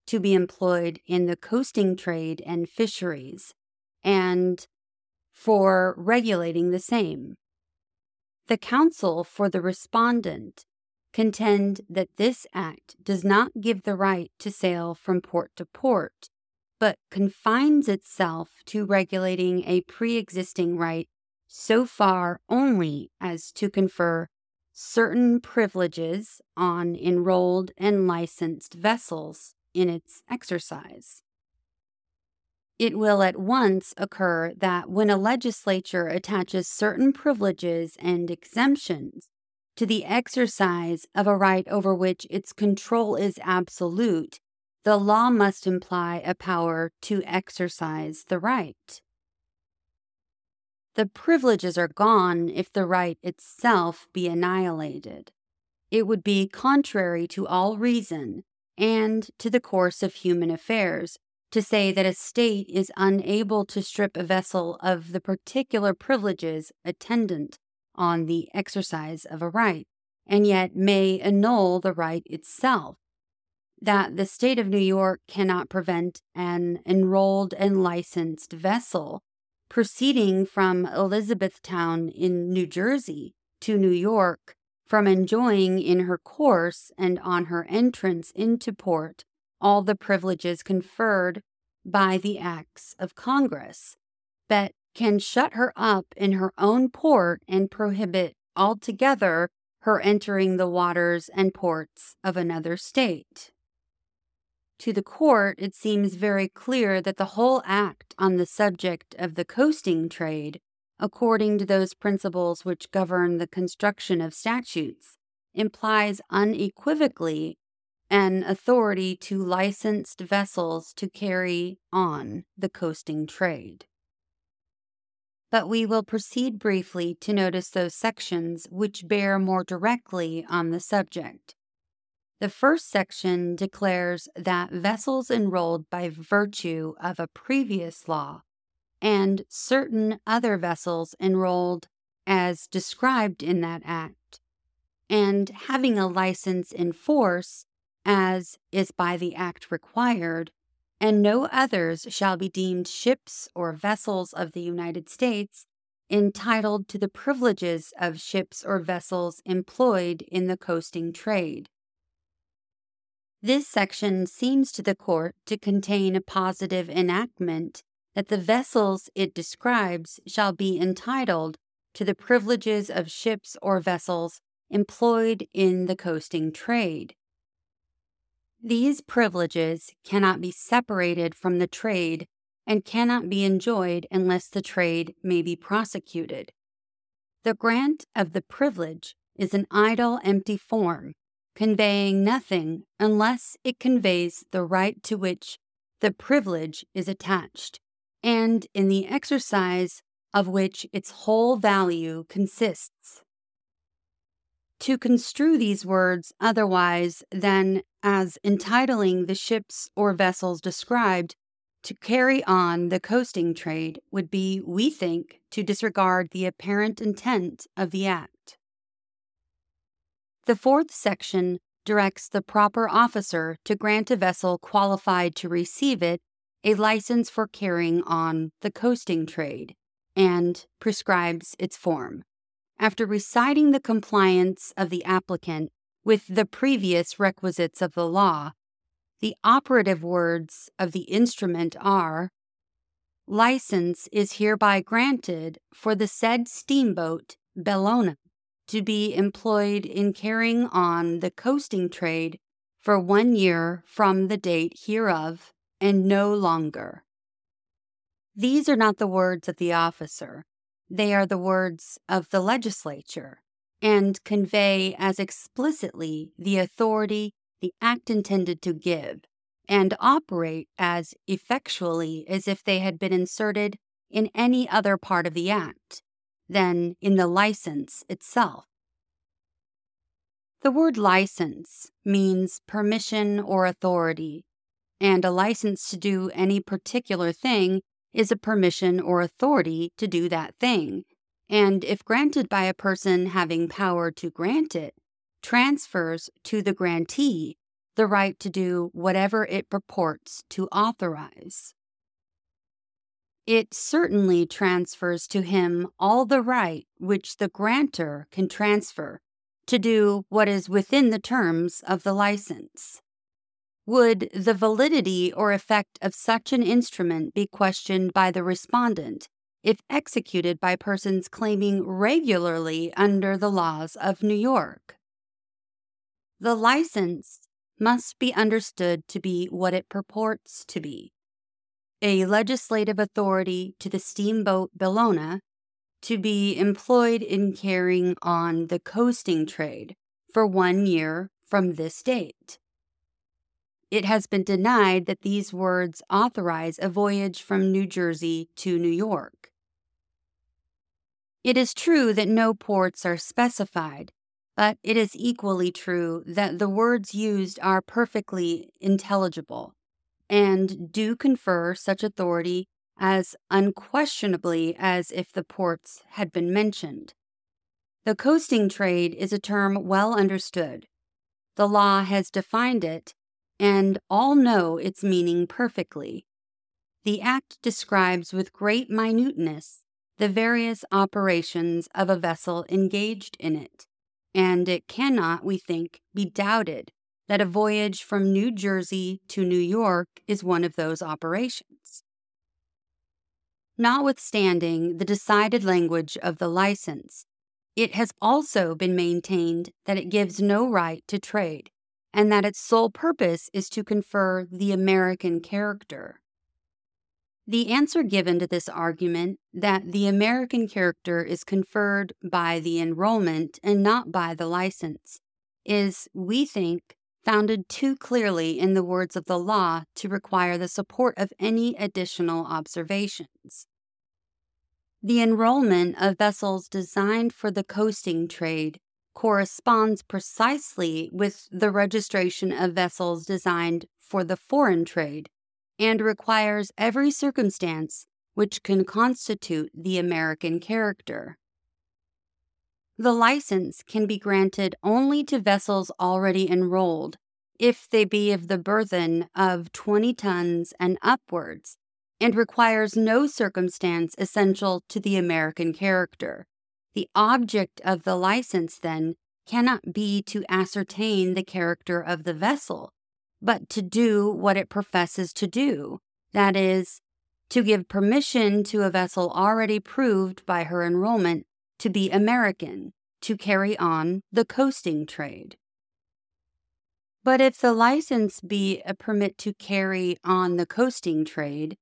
to be employed in the coasting trade and fisheries, and for regulating the same. The counsel for the respondent contend that this act does not give the right to sail from port to port, but confines itself to regulating a pre existing right so far only as to confer certain privileges on enrolled and licensed vessels in its exercise. It will at once occur that when a legislature attaches certain privileges and exemptions to the exercise of a right over which its control is absolute, the law must imply a power to exercise the right. The privileges are gone if the right itself be annihilated. It would be contrary to all reason and to the course of human affairs to say that a state is unable to strip a vessel of the particular privileges attendant on the exercise of a right, and yet may annul the right itself. That the state of New York cannot prevent an enrolled and licensed vessel proceeding from Elizabethtown in New Jersey to New York from enjoying in her course and on her entrance into port all the privileges conferred by the acts of Congress, but can shut her up in her own port and prohibit altogether her entering the waters and ports of another state. To the court, it seems very clear that the whole act on the subject of the coasting trade, according to those principles which govern the construction of statutes, implies unequivocally an authority to licensed vessels to carry on the coasting trade. but we will proceed briefly to notice those sections which bear more directly on the subject. The first section declares that vessels enrolled by virtue of a previous law and certain other vessels enrolled as described in that act, and having a license in force as is by the act required, and no others shall be deemed ships or vessels of the United States entitled to the privileges of ships or vessels employed in the coasting trade. This section seems to the court to contain a positive enactment that the vessels it describes shall be entitled to the privileges of ships or vessels employed in the coasting trade. These privileges cannot be separated from the trade and cannot be enjoyed unless the trade may be prosecuted. The grant of the privilege is an idle, empty form conveying nothing unless it conveys the right to which the privilege is attached, and in the exercise of which its whole value consists. To construe these words otherwise than as entitling the ships or vessels described to carry on the coasting trade would be, we think, to disregard the apparent intent of the Act. The fourth section directs the proper officer to grant a vessel qualified to receive it a license for carrying on the coasting trade and prescribes its form. After reciting the compliance of the applicant with the previous requisites of the law, the operative words of the instrument are License is hereby granted for the said steamboat Bellona to be employed in carrying on the coasting trade for one year from the date hereof and no longer. These are not the words of the officer, they are the words of the legislature and convey as explicitly the authority the act intended to give and operate as effectually as if they had been inserted in any other part of the act than in the license itself. The word license means permission or authority, and a license to do any particular thing is a permission or authority to do that thing, and if granted by a person having power to grant it, transfers to the grantee the right to do whatever it purports to authorize it certainly transfers to him all the right which the grantor can transfer to do what is within the terms of the license. Would the validity or effect of such an instrument be questioned by the respondent if executed by persons claiming regularly under the laws of New York? The license must be understood to be what it purports to be a legislative authority to the steamboat Bellona to be employed in carrying on the coasting trade for one year from this date. It has been denied that these words authorize a voyage from New Jersey to New York. It is true that no ports are specified, but it is equally true that the words used are perfectly intelligible and do confer such authority as unquestionably as if the ports had been mentioned. The coasting trade is a term well understood. The law has defined it, and all know its meaning perfectly. The Act describes with great minuteness the various operations of a vessel engaged in it, and it cannot, we think, be doubted that a voyage from New Jersey to New York is one of those operations. Notwithstanding the decided language of the license, it has also been maintained that it gives no right to trade and that its sole purpose is to confer the American character. The answer given to this argument that the American character is conferred by the enrollment and not by the license is, we think, founded too clearly in the words of the law to require the support of any additional observations. The enrollment of vessels designed for the coasting trade corresponds precisely with the registration of vessels designed for the foreign trade and requires every circumstance which can constitute the American character. The license can be granted only to vessels already enrolled if they be of the burthen of 20 tons and upwards, and requires no circumstance essential to the American character. The object of the license, then, cannot be to ascertain the character of the vessel, but to do what it professes to do that is, to give permission to a vessel already proved by her enrollment to be American to carry on the coasting trade. But if the license be a permit to carry on the coasting trade,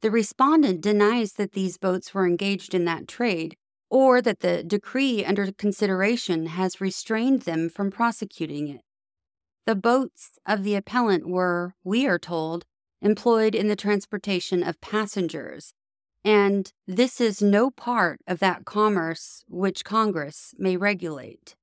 the respondent denies that these boats were engaged in that trade or that the decree under consideration has restrained them from prosecuting it. The boats of the appellant were, we are told, employed in the transportation of passengers, and this is no part of that commerce which Congress may regulate.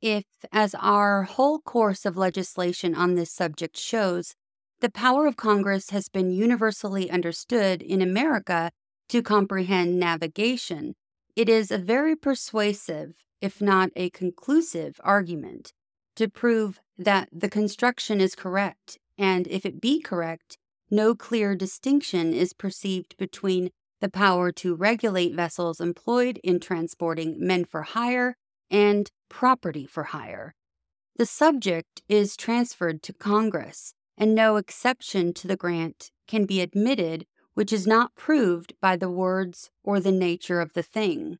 If, as our whole course of legislation on this subject shows, the power of Congress has been universally understood in America to comprehend navigation, it is a very persuasive, if not a conclusive, argument to prove that the construction is correct, and if it be correct, no clear distinction is perceived between the power to regulate vessels employed in transporting men for hire and property for hire. The subject is transferred to Congress, and no exception to the grant can be admitted which is not proved by the words or the nature of the thing.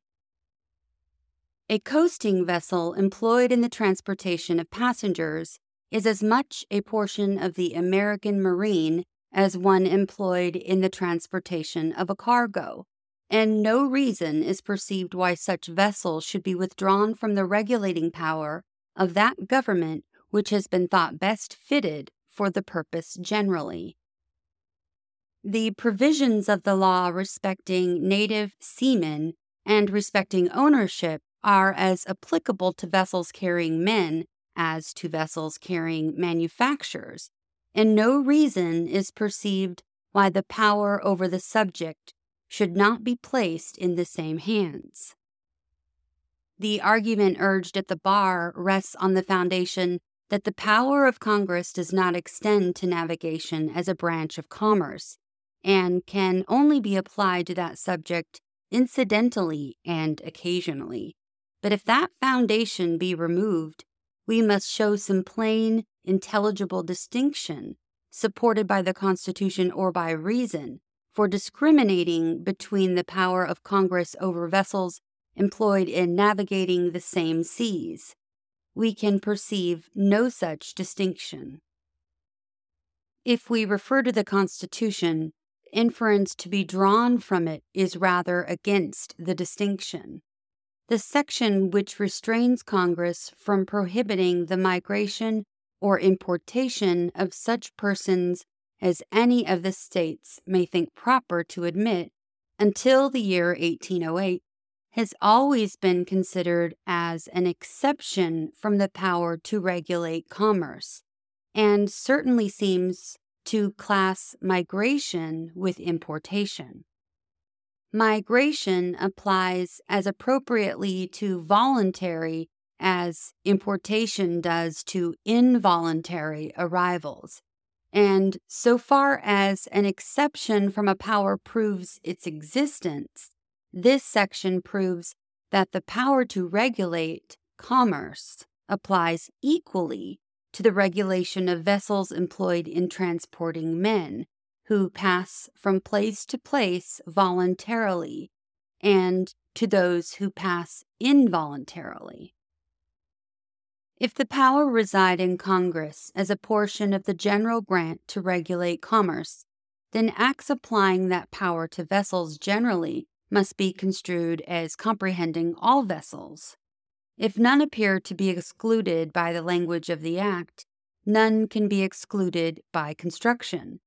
A coasting vessel employed in the transportation of passengers is as much a portion of the American marine as one employed in the transportation of a cargo, and no reason is perceived why such vessel should be withdrawn from the regulating power of that government which has been thought best fitted for the purpose generally. The provisions of the law respecting native seamen and respecting ownership are as applicable to vessels carrying men as to vessels carrying manufactures, and no reason is perceived why the power over the subject should not be placed in the same hands. The argument urged at the bar rests on the foundation that the power of Congress does not extend to navigation as a branch of commerce, and can only be applied to that subject incidentally and occasionally. But if that foundation be removed, we must show some plain, intelligible distinction, supported by the Constitution or by reason, for discriminating between the power of Congress over vessels employed in navigating the same seas. We can perceive no such distinction. If we refer to the Constitution, inference to be drawn from it is rather against the distinction. The section which restrains Congress from prohibiting the migration or importation of such persons as any of the states may think proper to admit until the year 1808 has always been considered as an exception from the power to regulate commerce, and certainly seems to class migration with importation. Migration applies as appropriately to voluntary as importation does to involuntary arrivals. And so far as an exception from a power proves its existence, this section proves that the power to regulate commerce applies equally to the regulation of vessels employed in transporting men who pass from place to place voluntarily and to those who pass involuntarily. If the power reside in Congress as a portion of the general grant to regulate commerce, then acts applying that power to vessels generally must be construed as comprehending all vessels, if none appear to be excluded by the language of the Act, none can be excluded by construction.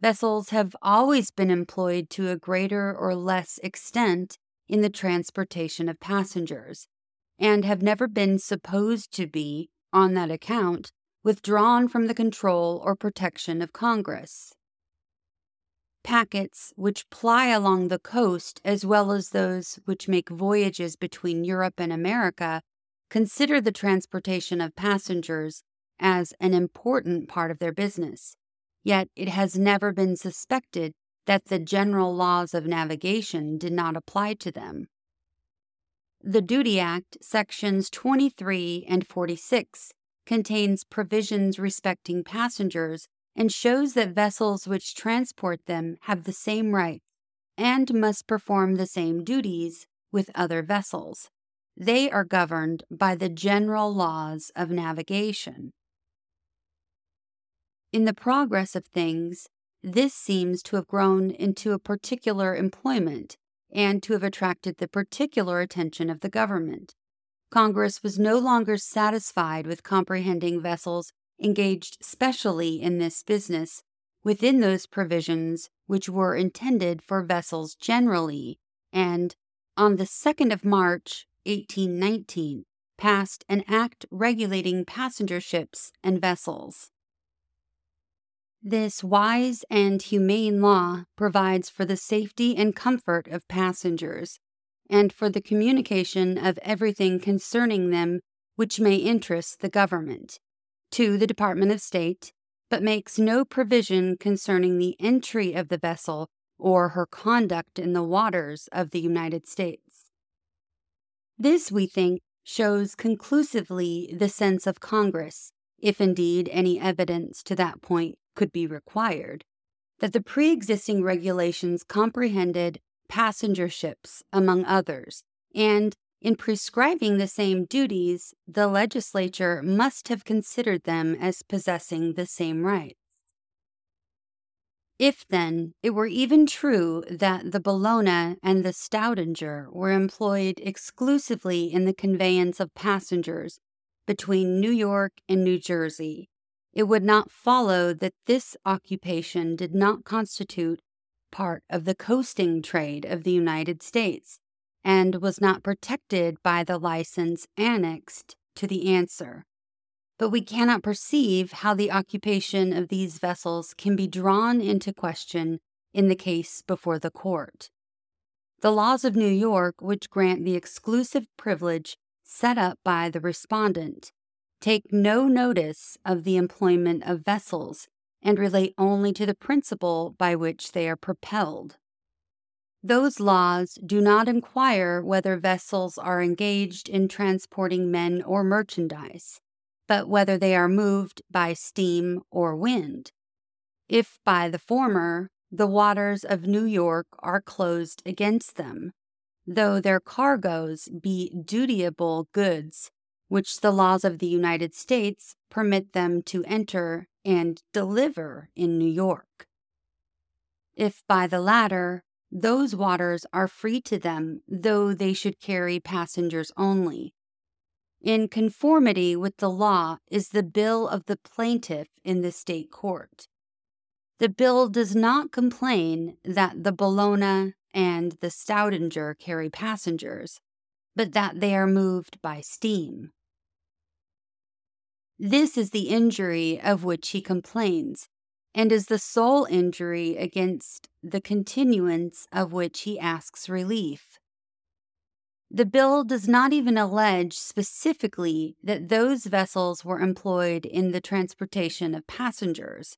vessels have always been employed to a greater or less extent in the transportation of passengers, and have never been supposed to be, on that account, withdrawn from the control or protection of Congress. Packets which ply along the coast, as well as those which make voyages between Europe and America, consider the transportation of passengers as an important part of their business. Yet it has never been suspected that the general laws of navigation did not apply to them. The Duty Act, sections 23 and 46, contains provisions respecting passengers and shows that vessels which transport them have the same rights and must perform the same duties with other vessels. They are governed by the general laws of navigation. In the progress of things, this seems to have grown into a particular employment and to have attracted the particular attention of the government. Congress was no longer satisfied with comprehending vessels engaged specially in this business within those provisions which were intended for vessels generally, and on the 2nd of March, 1819, passed an act regulating passenger ships and vessels. This wise and humane law provides for the safety and comfort of passengers, and for the communication of everything concerning them which may interest the government, to the Department of State, but makes no provision concerning the entry of the vessel or her conduct in the waters of the United States. This, we think, shows conclusively the sense of Congress, if indeed any evidence to that point could be required, that the pre existing regulations comprehended passenger ships, among others, and in prescribing the same duties, the legislature must have considered them as possessing the same rights. If then it were even true that the Bellona and the Stoudinger were employed exclusively in the conveyance of passengers between New York and New Jersey, it would not follow that this occupation did not constitute part of the coasting trade of the United States and was not protected by the license annexed to the answer. But we cannot perceive how the occupation of these vessels can be drawn into question in the case before the court. The laws of New York, which grant the exclusive privilege set up by the respondent, take no notice of the employment of vessels and relate only to the principle by which they are propelled. Those laws do not inquire whether vessels are engaged in transporting men or merchandise, but whether they are moved by steam or wind. If by the former, the waters of New York are closed against them, though their cargoes be dutiable goods which the laws of the United States permit them to enter and deliver in New York. If by the latter, those waters are free to them, though they should carry passengers only. In conformity with the law is the bill of the plaintiff in the state court. The bill does not complain that the Bellona and the Stoudinger carry passengers, but that they are moved by steam. This is the injury of which he complains, and is the sole injury against the continuance of which he asks relief. The bill does not even allege specifically that those vessels were employed in the transportation of passengers,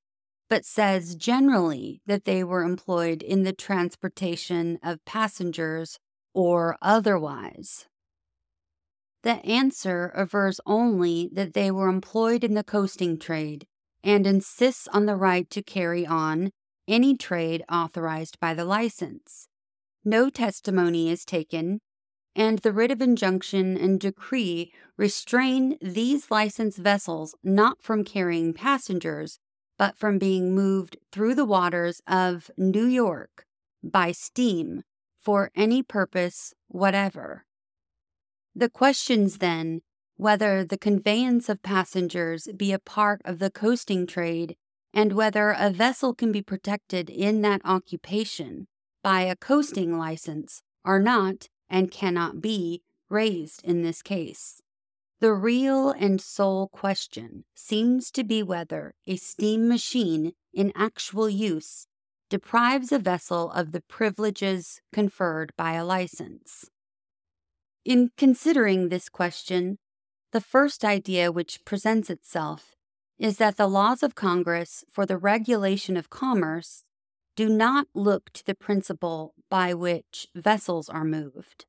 but says generally that they were employed in the transportation of passengers or otherwise. The answer avers only that they were employed in the coasting trade and insists on the right to carry on any trade authorized by the license. No testimony is taken, and the writ of injunction and decree restrain these licensed vessels not from carrying passengers, but from being moved through the waters of New York by steam for any purpose whatever. The questions then whether the conveyance of passengers be a part of the coasting trade and whether a vessel can be protected in that occupation by a coasting license are not and cannot be raised in this case. The real and sole question seems to be whether a steam machine in actual use deprives a vessel of the privileges conferred by a license. In considering this question, the first idea which presents itself is that the laws of Congress for the regulation of commerce do not look to the principle by which vessels are moved.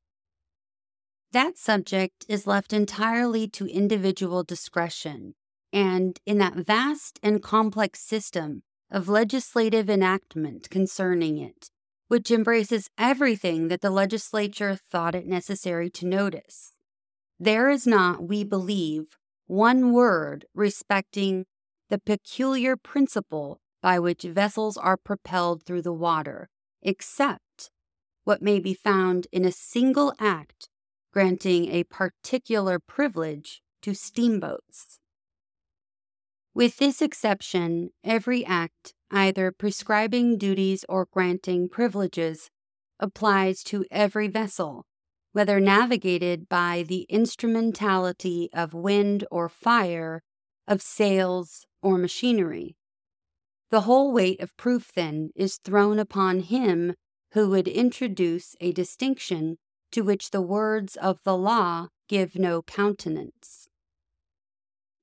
That subject is left entirely to individual discretion, and in that vast and complex system of legislative enactment concerning it, which embraces everything that the legislature thought it necessary to notice. There is not, we believe, one word respecting the peculiar principle by which vessels are propelled through the water, except what may be found in a single act granting a particular privilege to steamboats. With this exception, every act, either prescribing duties or granting privileges, applies to every vessel, whether navigated by the instrumentality of wind or fire, of sails or machinery. The whole weight of proof, then, is thrown upon him who would introduce a distinction to which the words of the law give no countenance.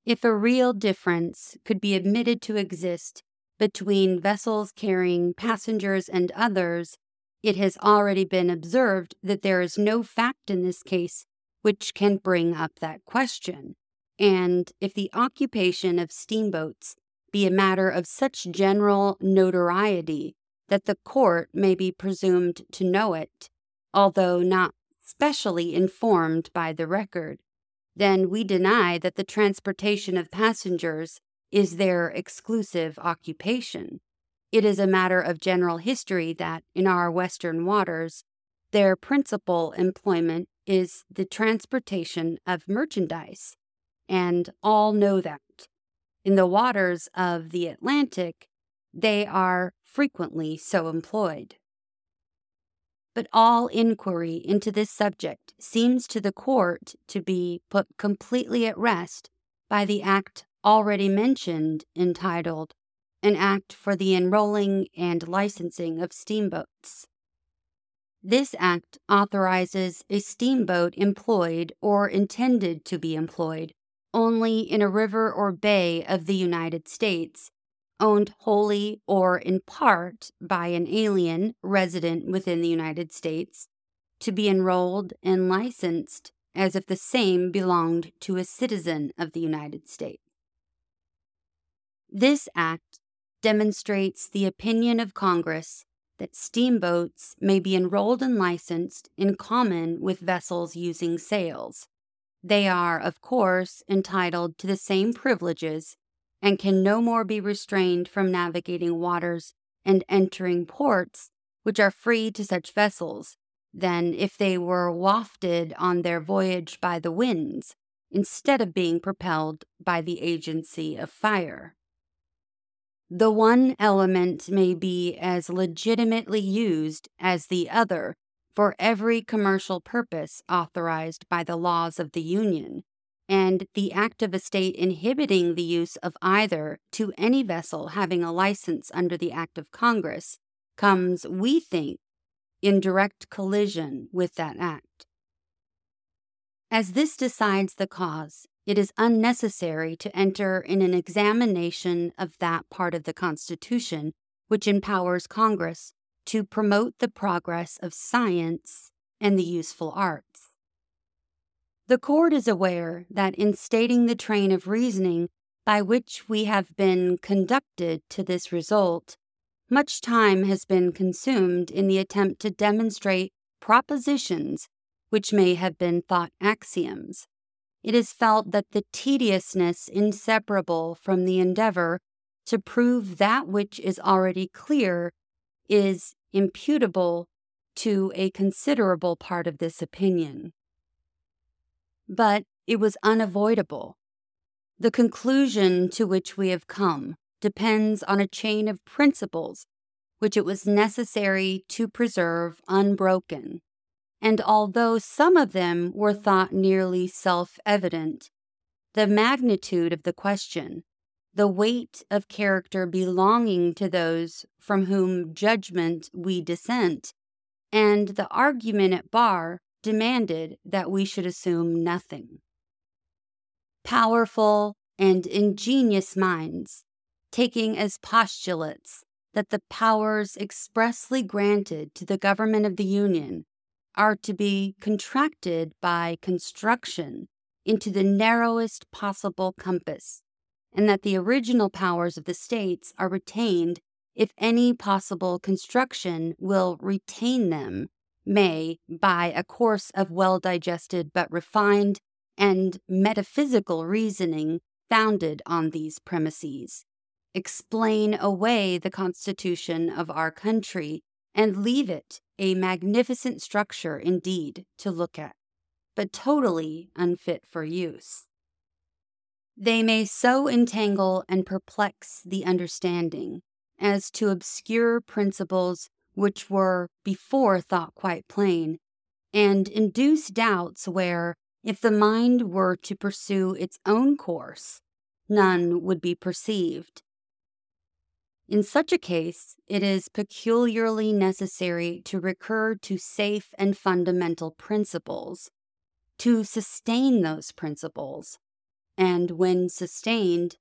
If a real difference could be admitted to exist between vessels carrying passengers and others, it has already been observed that there is no fact in this case which can bring up that question. And if the occupation of steamboats be a matter of such general notoriety that the court may be presumed to know it, although not specially informed by the record, then we deny that the transportation of passengers is their exclusive occupation. It is a matter of general history that in our Western waters, their principal employment is the transportation of merchandise, and all know that. In the waters of the Atlantic, they are frequently so employed. But all inquiry into this subject seems to the court to be put completely at rest by the act already mentioned entitled An Act for the Enrolling and Licensing of Steamboats. This act authorizes a steamboat employed or intended to be employed only in a river or bay of the United States owned wholly or in part by an alien resident within the United States, to be enrolled and licensed as if the same belonged to a citizen of the United States. This act demonstrates the opinion of Congress that steamboats may be enrolled and licensed in common with vessels using sails. They are, of course, entitled to the same privileges and can no more be restrained from navigating waters and entering ports which are free to such vessels than if they were wafted on their voyage by the winds instead of being propelled by the agency of fire. The one element may be as legitimately used as the other for every commercial purpose authorized by the laws of the Union, and the act of a state inhibiting the use of either to any vessel having a license under the Act of Congress comes, we think, in direct collision with that act. As this decides the cause, it is unnecessary to enter in an examination of that part of the Constitution which empowers Congress to promote the progress of science and the useful arts. The court is aware that in stating the train of reasoning by which we have been conducted to this result, much time has been consumed in the attempt to demonstrate propositions which may have been thought axioms. It is felt that the tediousness inseparable from the endeavor to prove that which is already clear is imputable to a considerable part of this opinion but it was unavoidable. The conclusion to which we have come depends on a chain of principles which it was necessary to preserve unbroken. And although some of them were thought nearly self evident, the magnitude of the question, the weight of character belonging to those from whom judgment we dissent, and the argument at bar demanded that we should assume nothing. Powerful and ingenious minds, taking as postulates that the powers expressly granted to the government of the Union are to be contracted by construction into the narrowest possible compass, and that the original powers of the states are retained if any possible construction will retain them, may, by a course of well digested but refined and metaphysical reasoning founded on these premises, explain away the Constitution of our country and leave it a magnificent structure indeed to look at, but totally unfit for use. They may so entangle and perplex the understanding as to obscure principles which were before thought quite plain, and induce doubts where, if the mind were to pursue its own course, none would be perceived. In such a case, it is peculiarly necessary to recur to safe and fundamental principles, to sustain those principles, and when sustained,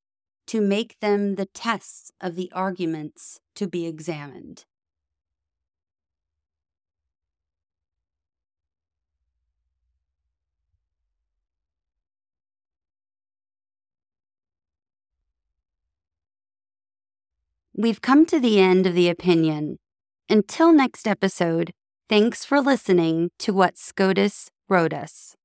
to make them the tests of the arguments to be examined. We've come to the end of the opinion. Until next episode, thanks for listening to what SCOTUS wrote us.